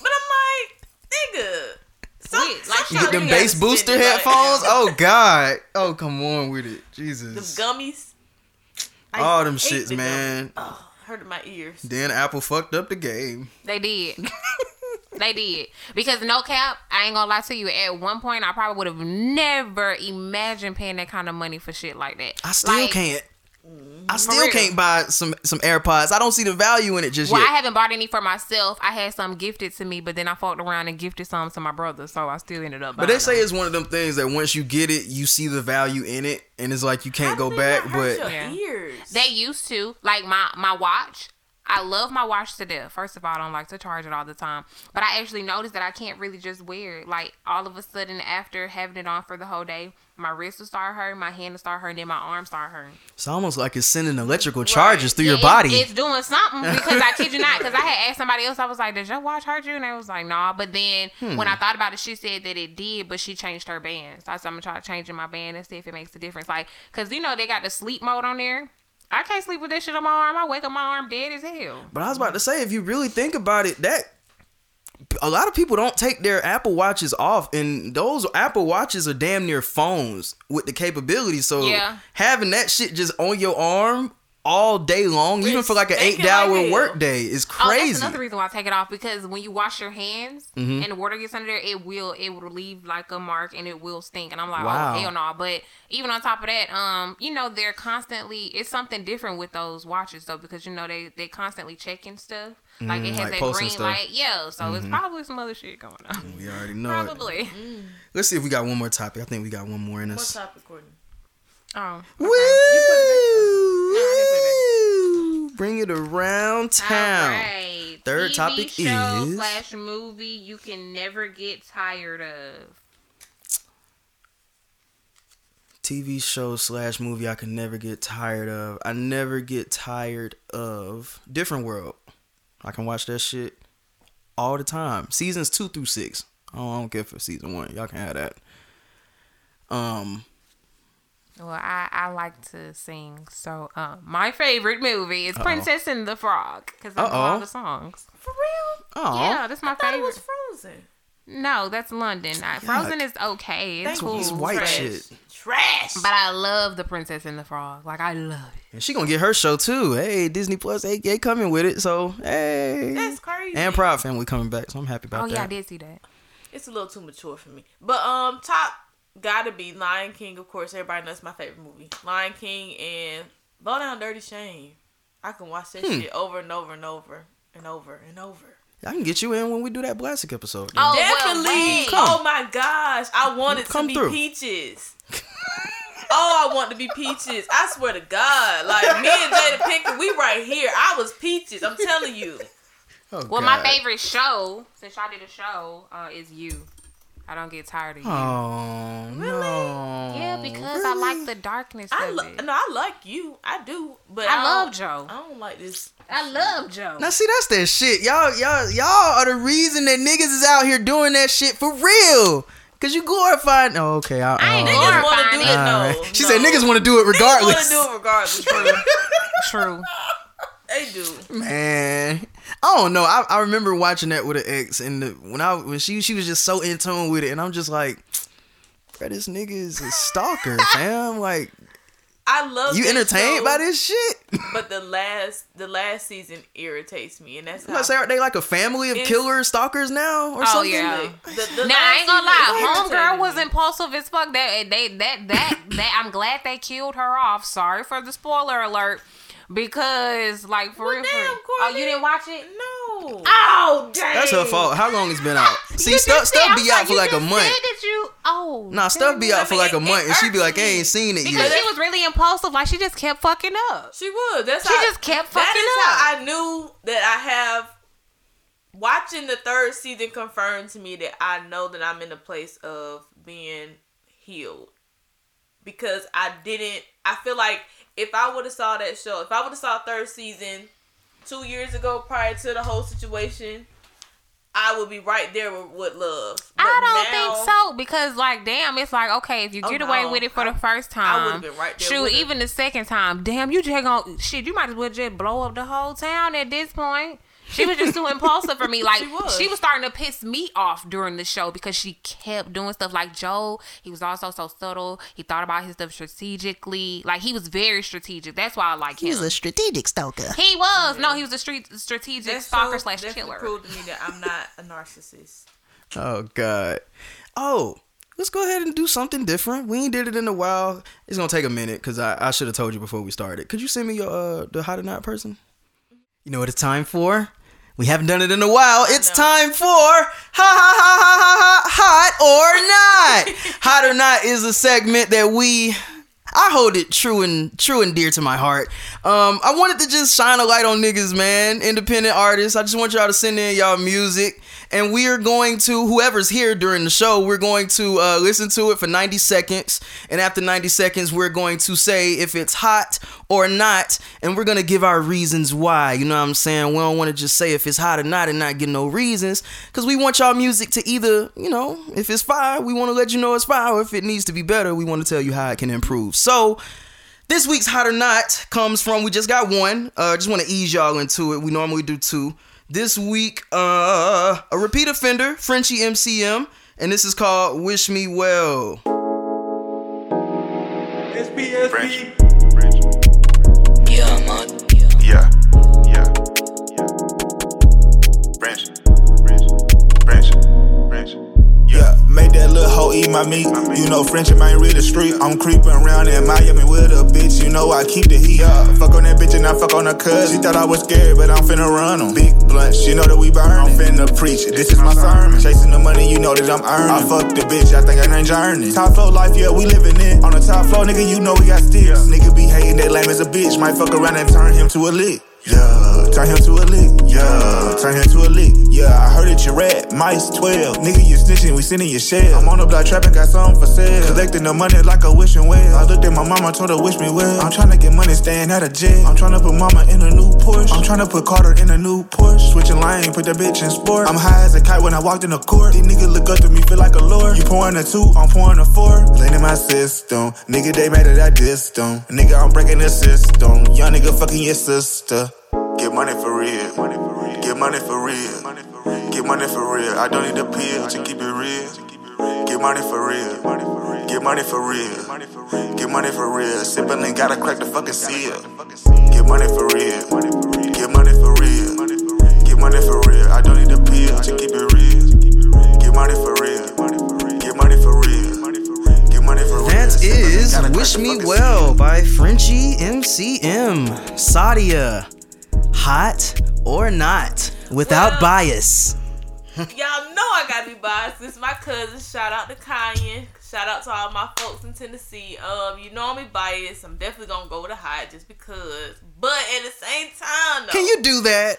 But I'm like, nigga, some, Wait, like, some You get them bass booster spend it like- headphones. Oh God. Oh come on with it, Jesus. Jesus. gummies. I All them used to hate shits, the man. gummies. Oh, hurt my ears. Then Apple fucked up the game. They did. they did. Because no cap, I ain't gonna lie to you. At one point, I probably would have never imagined paying that kind of money for shit like that. I still Like, can't. I still can't buy some some AirPods. I don't see the value in it just yet. Well, I haven't bought any for myself. I had some gifted to me, but then I fucked around and gifted some to my brother, so I still ended up. But they say them. it's one of them things that once you get it, you see the value in it, and it's like you can't How go back. they not hurt But your Yeah. They used to like my my watch. I love my watch to death. First of all, I don't like to charge it all the time, but I actually noticed that I can't really just wear it. Like all of a sudden, after having it on for the whole day, my wrist will start hurting, my hand will start hurting, then my arm start hurting. it's almost like it's sending electrical charges through your Yeah, body. It's, it's doing something because I kid you not. Because I had asked somebody else, I was like, "Does your watch hurt you?" And they was like, "Nah." But then Hmm. when I thought about it, she said that it did, but she changed her band. So I said, "I'm gonna try changing my band and see if it makes a difference." Like, cause you know they got the sleep mode on there. I can't sleep with this shit on my arm. I wake up my arm dead as hell. But I was about to say, if you really think about it, that a lot of people don't take their Apple Watches off, and those Apple Watches are damn near phones with the capability. So Yeah. having that shit just on your arm all day long, even for like an eight hour work day, is Oh, that's crazy. another reason why I take it off because when you wash your hands Mm-hmm. and the water gets under there, it will it will leave like a mark and it will stink. And I'm like, Wow. oh hell no! But even on top of that, um, you know, they're constantly it's something different with those watches though because you know they they constantly checking stuff. Like it has Mm, like that green stuff. Mm-hmm. light, yeah. So it's probably some other shit going on. we already know it. Probably. Let's see if we got one more topic. I think we got one more in What us. topic, Courtney? Oh, Woo! Bring it around town. Alright. Third TV topic show is- slash movie you can never get tired of. TV show slash movie I can never get tired of. I never get tired of Different World. I can watch that shit all the time. Seasons two through six. Oh, I don't care for season one. Y'all can have that. Um, Well, I, I like to sing, so um, my favorite movie is Princess and the Frog because I know all the songs. For real? oh, Yeah, that's my I thought it was Frozen. no, that's London. Uh, Frozen is okay. It's Thank cool, you. it's white Trash. shit. Trash. but I love the Princess and the Frog. Like I love it. And she gonna get her show too. Hey, Disney Plus, they, they coming with it. So hey, That's crazy. and Proud Family coming back. So I'm happy about Oh that. Oh yeah, I did see that. it's a little too mature for me. But um, top gotta be Lion King. Of course, everybody knows my favorite movie, Lion King and Low Down Dirty Shame. I can watch that Hmm. shit over and over and over and over and over. I can get you in when we do that Blastic episode. Oh, Definitely. wait. oh my gosh, I want it Come to be through. peaches. oh, I want to be peaches. I swear to God, like me and Jada Pinkett, we right here. I was peaches. I'm telling you. Oh, Well, my favorite show since y'all did a show uh, is you. I don't get tired of you. Oh no. Yeah, because I like the darkness I of lo- it. no, I like you. I do, but I I, love Joe. I don't like this. I love Joe. Now see that's that shit. Y'all, y'all, y'all are the reason that niggas is out here doing that shit for real. Cause you glorifying. Oh, okay. I, I ain't oh, Niggas want to Glorifying do it. it. No, She no. said niggas want to do it Niggas regardless. want to do it regardless. True. True. they do. Man, I don't know. I, I remember watching that with an ex, and the, when I when she she was just so in tune with it, and I'm just like, bro, this nigga is a stalker, fam. Like, I love you that entertained show, by this shit? But the last the last season irritates me, and that's I'm how. gonna say, are they like a family of killer stalkers now, or Oh, something? yeah. The, the Now I last ain't gonna season lie, is homegirl was impulsive as fuck. That they that that that I'm glad they killed her off. Sorry for the spoiler alert, because like for Well, real, damn, real. Oh, you didn't watch it? No. Oh, dang. That's her fault. How long it's been out? See, You stuff just stuff be sorry, out for like a month. said that you oh Nah, stuff be out for like a month, and she be like, I ain't seen it because yet. she was really impulsive. Like she just kept fucking up. She would. That's She how, just kept That fucking is up. how I knew that I have. Watching the third season confirmed to me that I know that I'm in a place of being healed because I didn't. I feel like if I would have saw that show, if I would have saw third season two years ago prior to the whole situation, I would be right there with, with love. But I don't now- think so because like damn, it's like okay if you Oh, get away no. with it for I- the first I time. right there Shoot, even the second time, damn, you just gonna shit. You might as well just blow up the whole town at this point. She was just too impulsive for me. Like She she was. was. starting to piss me off during the show because she kept doing stuff like Joe. He was also so subtle. He thought about his stuff strategically. Like he was very strategic. That's why I like him. He was a strategic stalker. he was no, he was a street strategic That stalker show slash definitely killer. proved to me that I'm not a narcissist. Oh God. Oh, let's go ahead and do something different. We ain't did it in a while. It's gonna take a minute because I, I should have told you before we started. Could you send me your uh the hot or not person? You know what it's time for? We haven't done it in a while. It's time for ha ha ha ha ha ha hot or not. hot or not is a segment that we I hold it true and true and dear to my heart. Um, I wanted to just shine a light on niggas, man. Independent artists. I just want y'all to send in y'all music, and we are going to whoever's here during the show. We're going to uh, listen to it for 90 seconds, and after 90 seconds, we're going to say if it's hot or not, and we're gonna give our reasons why. You know what I'm saying? We don't want to just say if it's hot or not and not get no reasons, because we want y'all music to either, you know, if it's fire, we want to let you know it's fire. Or if it needs to be better, we want to tell you how it can improve. So. This week's hot or not comes from we just got one. Uh, just want to ease y'all into it. We normally do two. This week, uh, a repeat offender, Frenchie MCM, and this is called "Wish Me Well." SPSP. Yeah, Make that little hoe eat my meat. You know and ain't read the street. I'm creeping around in Miami with a bitch. You know I keep the heat up. Fuck on that bitch and I fuck on her cuz. She thought I was scared, but I'm finna run 'em. Big blunts, you know that we burn. I'm finna preach. This is my sermon. Chasing the money, you know that I'm earning. I fuck the bitch, I think I ain't journey. Top floor life, yeah, we living it. On the top floor, nigga, you know we got sticks. Nigga be hating that lame as a bitch. Might fuck around and turn him to a lick. Yeah, turn him to a lick. Yeah, turn him to a lick. Yeah, I heard that you rat. Mice 12. Nigga, you snitching, we sending your shell. I'm on the block trapping, got something for sale. Collecting the money like a wishing well. I looked at my mama, told her wish me well. I'm trying to get money, staying out of jail. I'm trying to put mama in a new Porsche. I'm trying to put Carter in a new Porsche. Switching lane, put that bitch in sport. I'm high as a kite when I walked in the court. These niggas look up to me, feel like a lord. You pouring a two, I'm pouring a four. In my system. Nigga, they mad that I dissed them. Nigga, I'm breaking the system. Young nigga fucking your sister. Get money for real. Money for real. Get money for real. Get money for real. I don't need a pill to keep it real. Get money for real. Money for real. Get money for real. Get money for real. Sippin' ain't gotta crack the fucking seal. Get money for real. Get money for real. Get money for real. I don't need a pill to keep it real. Get money for real. Get money for real. Get money for real. That Sippin' ain't is Wish Me Well by Frenchie MCM. Sadia. Hot or not? Without Well- bias. Y'all know I gotta be biased. This is my cousin. Shout out to Kanye. Shout out to all my folks in Tennessee. Um, you know I'm biased. I'm definitely gonna go with a high just because. But at the same time, though, Can you do that?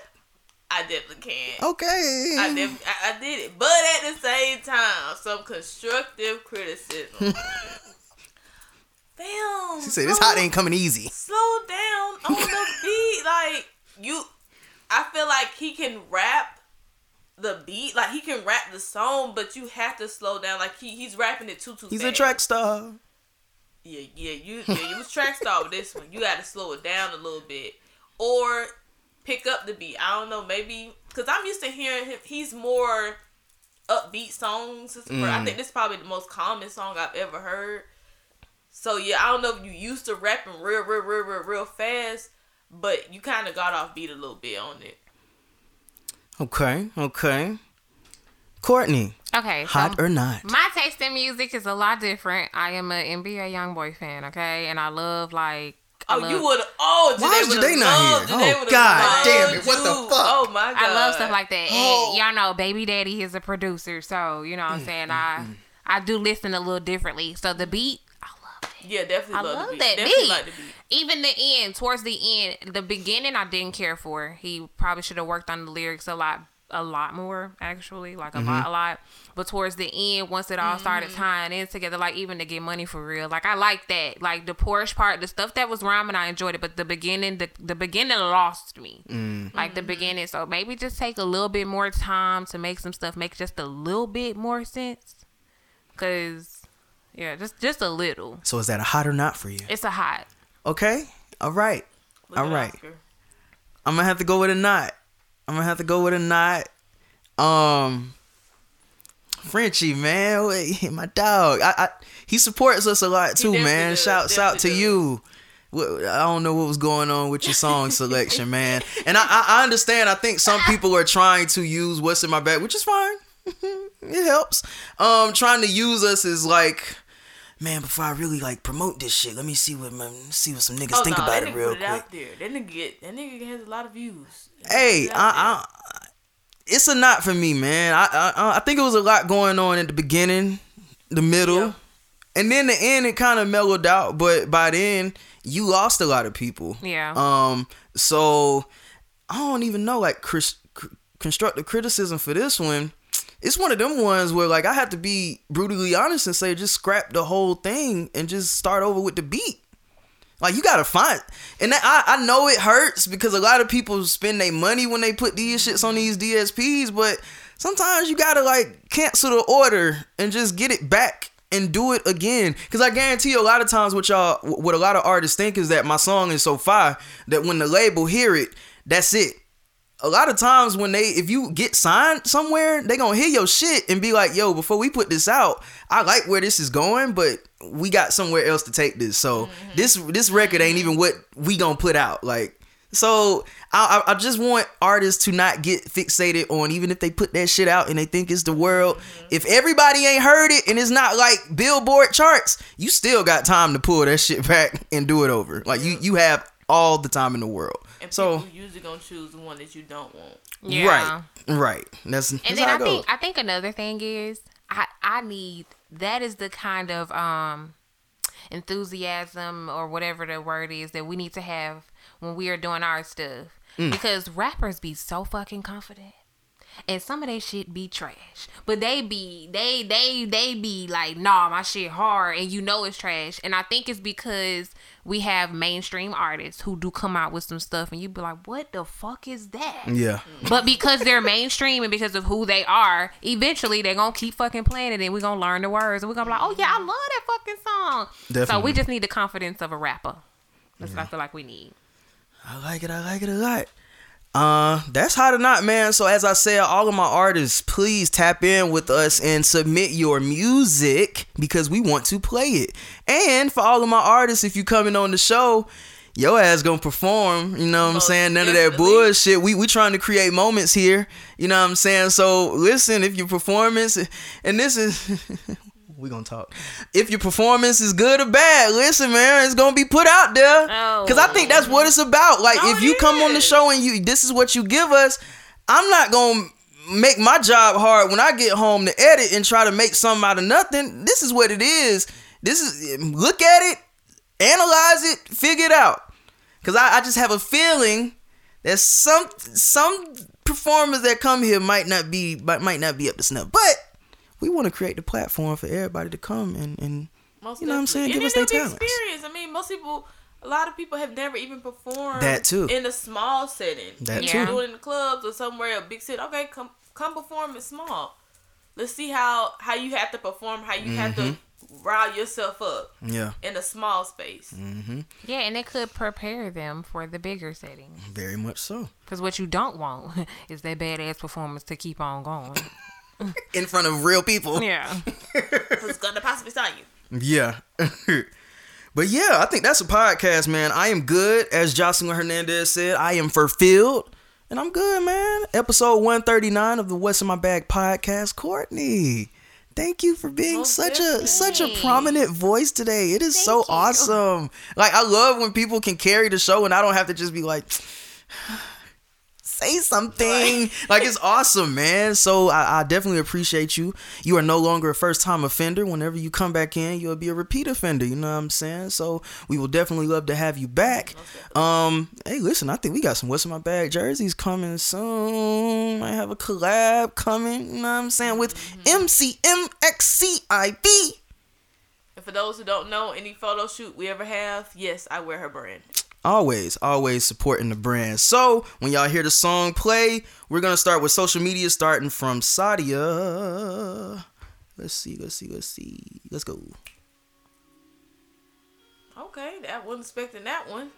I definitely can. Okay. I, def- I, I did it, but at the same time, some constructive criticism. Damn. She said this hot ain't coming easy. Slow down on the beat, like you. I feel like he can rap the beat, like he can rap the song, but you have to slow down. Like he, he's rapping it too too. He's a track star. Yeah, yeah, you yeah, you was track star with this one. You got to slow it down a little bit, or pick up the beat. I don't know, maybe because I'm used to hearing him. He's more upbeat songs. Where I mm. think this is probably the most common song I've ever heard. So yeah, I don't know if you used to rapping real, real, real, real, real fast, but you kind of got off beat a little bit on it. Okay, okay. Courtney, Okay. so hot or not? My taste in music is a lot different. I am an NBA YoungBoy fan, okay, and I love like. I Oh, love, you would. Oh, Why is would've not here? Oh, God damn it, what the fuck? Oh my god, I love stuff like that. Oh. And y'all know, Baby Daddy is a producer, so you know Mm, what I'm saying. I I do listen a little differently. So the beat, I love it. Yeah, definitely I love, love the beat. that definitely beat. like the beat. Even the end, towards the end, the beginning, I didn't care for. He probably should have worked on the lyrics a lot, a lot more, actually, like a lot, mm-hmm. a lot. But towards the end, once it all started mm-hmm. tying in together, like even to get money for real, like I like that, like the Porsche part, the stuff that was rhyming, I enjoyed it. But the beginning, the the beginning lost me, mm. like the mm-hmm. beginning. So maybe just take a little bit more time to make some stuff make just a little bit more sense, cause yeah, just just a little. So is that a hot or not for you? It's a hot. Okay, all right. Look All right. Oscar. I'm gonna have to go with a not. I'm gonna have to go with a not. Um, Frenchie, man, wait, my dog. I, I he supports us a lot too, man. does, Shouts out to definitely you. I don't know what was going on with your song selection, man. And I, I, I understand. I think some people are trying to use "What's in My Bag," which is fine. it helps. Um, trying to use us is like, man, before I really like promote this shit, let me see what my, see what some niggas Oh, think no, about it real put quick. out there. That nigga get that nigga has a lot of views. hey, Put it out I, I, it's a not for me, man. I, I, I think it was a lot going on at the beginning, the middle, Yeah. and then the end. It kind of mellowed out, but by then you lost a lot of people. Yeah. Um. So I don't even know, like, Chris, constructive criticism for this one. It's one of them ones where, like, I have to be brutally honest and say, just scrap the whole thing and just start over with the beat. Like you gotta find, and that, I I know it hurts because a lot of people spend their money when they put these shits on these DSPs, but sometimes you gotta like cancel the order and just get it back and do it again. Cause I guarantee you, a lot of times what y'all, what a lot of artists think is that my song is so fire that when the label hear it, that's it. A lot of times when they, if you get signed somewhere, they gonna hear your shit and be like, "Yo, before we put this out, I like where this is going, but we got somewhere else to take this. So this this record ain't even what we gonna put out. Like So I, I I just want artists to not get fixated on even if they put that shit out and they think it's the world. Mm-hmm. If everybody ain't heard it and it's not like Billboard charts, you still got time to pull that shit back and do it over. Like you you have all the time in the world. And So people usually gonna choose the one that you don't want. Yeah. right, right. That's, that's And then how I it think I think another thing is I I need that is the kind of um enthusiasm or whatever the word is that we need to have when we are doing our stuff. Mm. Because rappers be so fucking confident. And some of that shit be trash. But they be they they they be like, nah, my shit hard and you know it's trash. And I think it's because we have mainstream artists who do come out with some stuff and you be like, What the fuck is that? yeah. But because they're mainstream and because of who they are, eventually they're gonna keep fucking playing it and we're gonna learn the words and we're gonna be like, Oh yeah, I love that fucking song. So we just need the confidence of a rapper. That's what I feel like we need. I like it. I like it a lot. Uh, that's hot or not, man. So as I said, all of my artists, please tap in with us and submit your music because we want to play it. And for all of my artists, if you coming on the show, your ass gonna perform. You know what I'm saying? None of that bullshit. We we trying to create moments here. You know what I'm saying? So listen, if your performance and this is we gonna talk. If your performance is good or bad, listen, man, it's gonna be put out there. Oh. Cause I think that's what it's about. Like No, if you come on the show and you this is what you give us, I'm not gonna make my job hard when I get home to edit and try to make something out of nothing. This is what it is. This is look at it, analyze it, figure it out. Cause I, I just have a feeling that some some performers that come here might not be might not be up to snuff. But we want to create the platform for everybody to come and and Most You know what I'm saying? definitely. Give us then their it'll talents. experience. I mean, most people, a lot of people have never even performed That too. in a small setting. That Yeah. too. Do it in the clubs or somewhere a big city. Okay, come come perform in small. Let's see how how you have to perform, how you have to Mm-hmm. rile yourself up Yeah, in a small space. Mm. Yeah, and it could prepare them for the bigger setting. very much so. Because what you don't want is that badass performance to keep on going. In front of real people. Yeah. Who's gonna possibly sign you? Yeah. but yeah, I think that's a podcast, man. I am good. As Jocelyn Hernandez said, I am fulfilled. And I'm good, man. Episode 139 of the What's in My Bag podcast. Courtney, thank you for being Most such a definitely. such a prominent voice today. It is so you. awesome. Like I love when people can carry the show and I don't have to just be like say something. like it's awesome, man. So I, I definitely appreciate you. You are no longer a first time offender. Whenever you come back in, you'll be a repeat offender. You know what I'm saying? So we will definitely love to have you back. Um, hey, listen, I think we got some What's in My Bag jerseys coming soon. I have a collab coming. You know what I'm saying with MCMXCIV. And for those who don't know, any photo shoot we ever have, yes, I wear her brand. Always always supporting the brand so when y'all hear the song play we're gonna start with social media starting from sadia let's see let's see let's see let's go Okay, that wasn't expecting that one.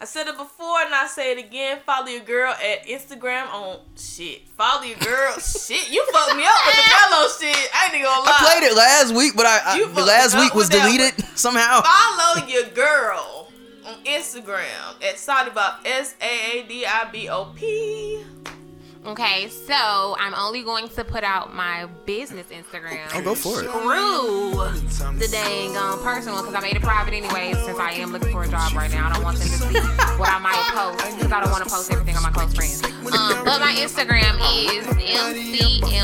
I said it before and I say it again. Follow your girl at Instagram on shit. Follow your girl. shit, you fucked me up with the mellow shit. I ain't even gonna lie. i played it last week but i, I last week was deleted somehow Follow your girl Instagram at Sadibop S A A D I B O P. Okay, so I'm only going to put out my business Instagram. oh go for it Screw the dang um, personal because I made it private anyway since I am looking for a job right now. I don't want them to see what I might post because I don't want to post everything on my close friends. Um, but my Instagram is mcmxciv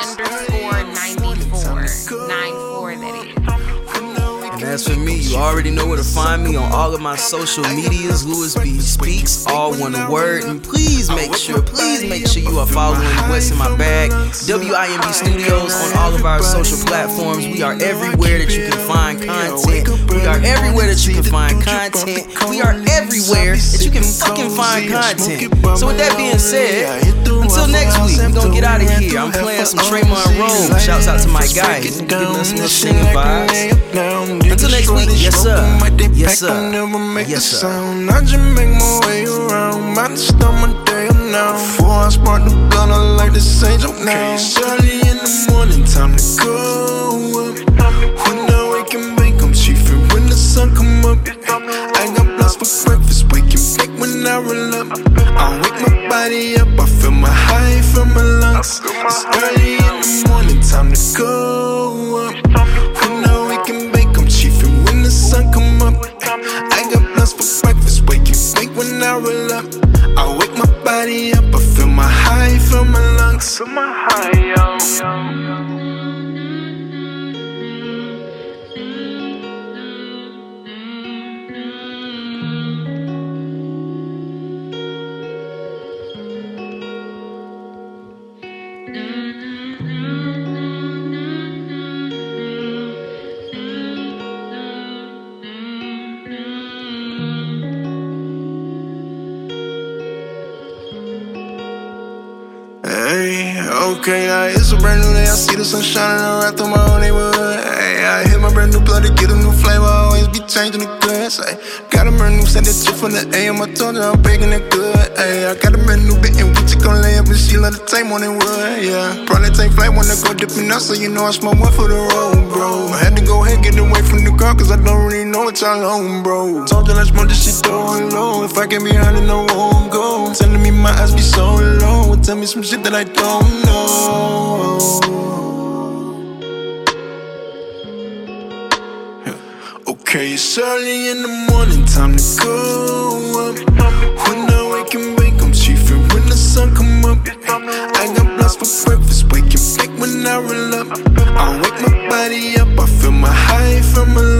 underscore 94. 94 that is. And as for me, you already know where to find me on all of my social medias. Louis B Speaks, all one word. And please make sure, please make sure you are following What's in My Bag, WIMB Studios on all of our social platforms. We are everywhere that you can find content. We are everywhere that you can find content. We are everywhere that you can fucking find content. So with that being said, until next week, we're gonna get out of here. I'm playing some Trayvon Rome. Shouts out to my guy. He's giving us some singing vibes. Until next week, yes sir. Yes sir. Yes sir. I just make my way around. About to start my day now. Before I spark the gun, I like this angel now. It's early in the morning, time to go up. When I wake and bake, I'm chiefing. When the sun come up, I got blessed for breakfast. Wake and bake when I roll up. I wake my body up, I feel my high, feel my lungs. It's early in the morning, time to go up. I got plans for breakfast, wake you wake when I roll up. I wake my body up, I feel my high, feel my lungs, feel my high, yo. Okay, uh, it's a brand new day. I see the sun shining right through my whole neighborhood. Hey, I hit my brand new blood to get a new flavor. Always be changing the goods. Hey, got a brand new set that shit from the AM. I told her I'm breaking it good. Hey, I got a brand new bit and we just gon' lay up and she love the tape on it wood. Yeah, probably take flight when I go dipping out, so you know I smoke one for the road, bro. I had to go ahead get away from the car, cause I don't really know what y'all on, bro. Told you let's smoke this shit throwing low. If I be behind it, no won't go. Telling me my eyes be so low. Tell me some shit that I don't know. Okay, it's early in the morning, time to go up. When I wake and wake, I'm chiefing when the sun come up. I got blunts for breakfast, waking back when I roll up. I wake my body up, I feel my high from my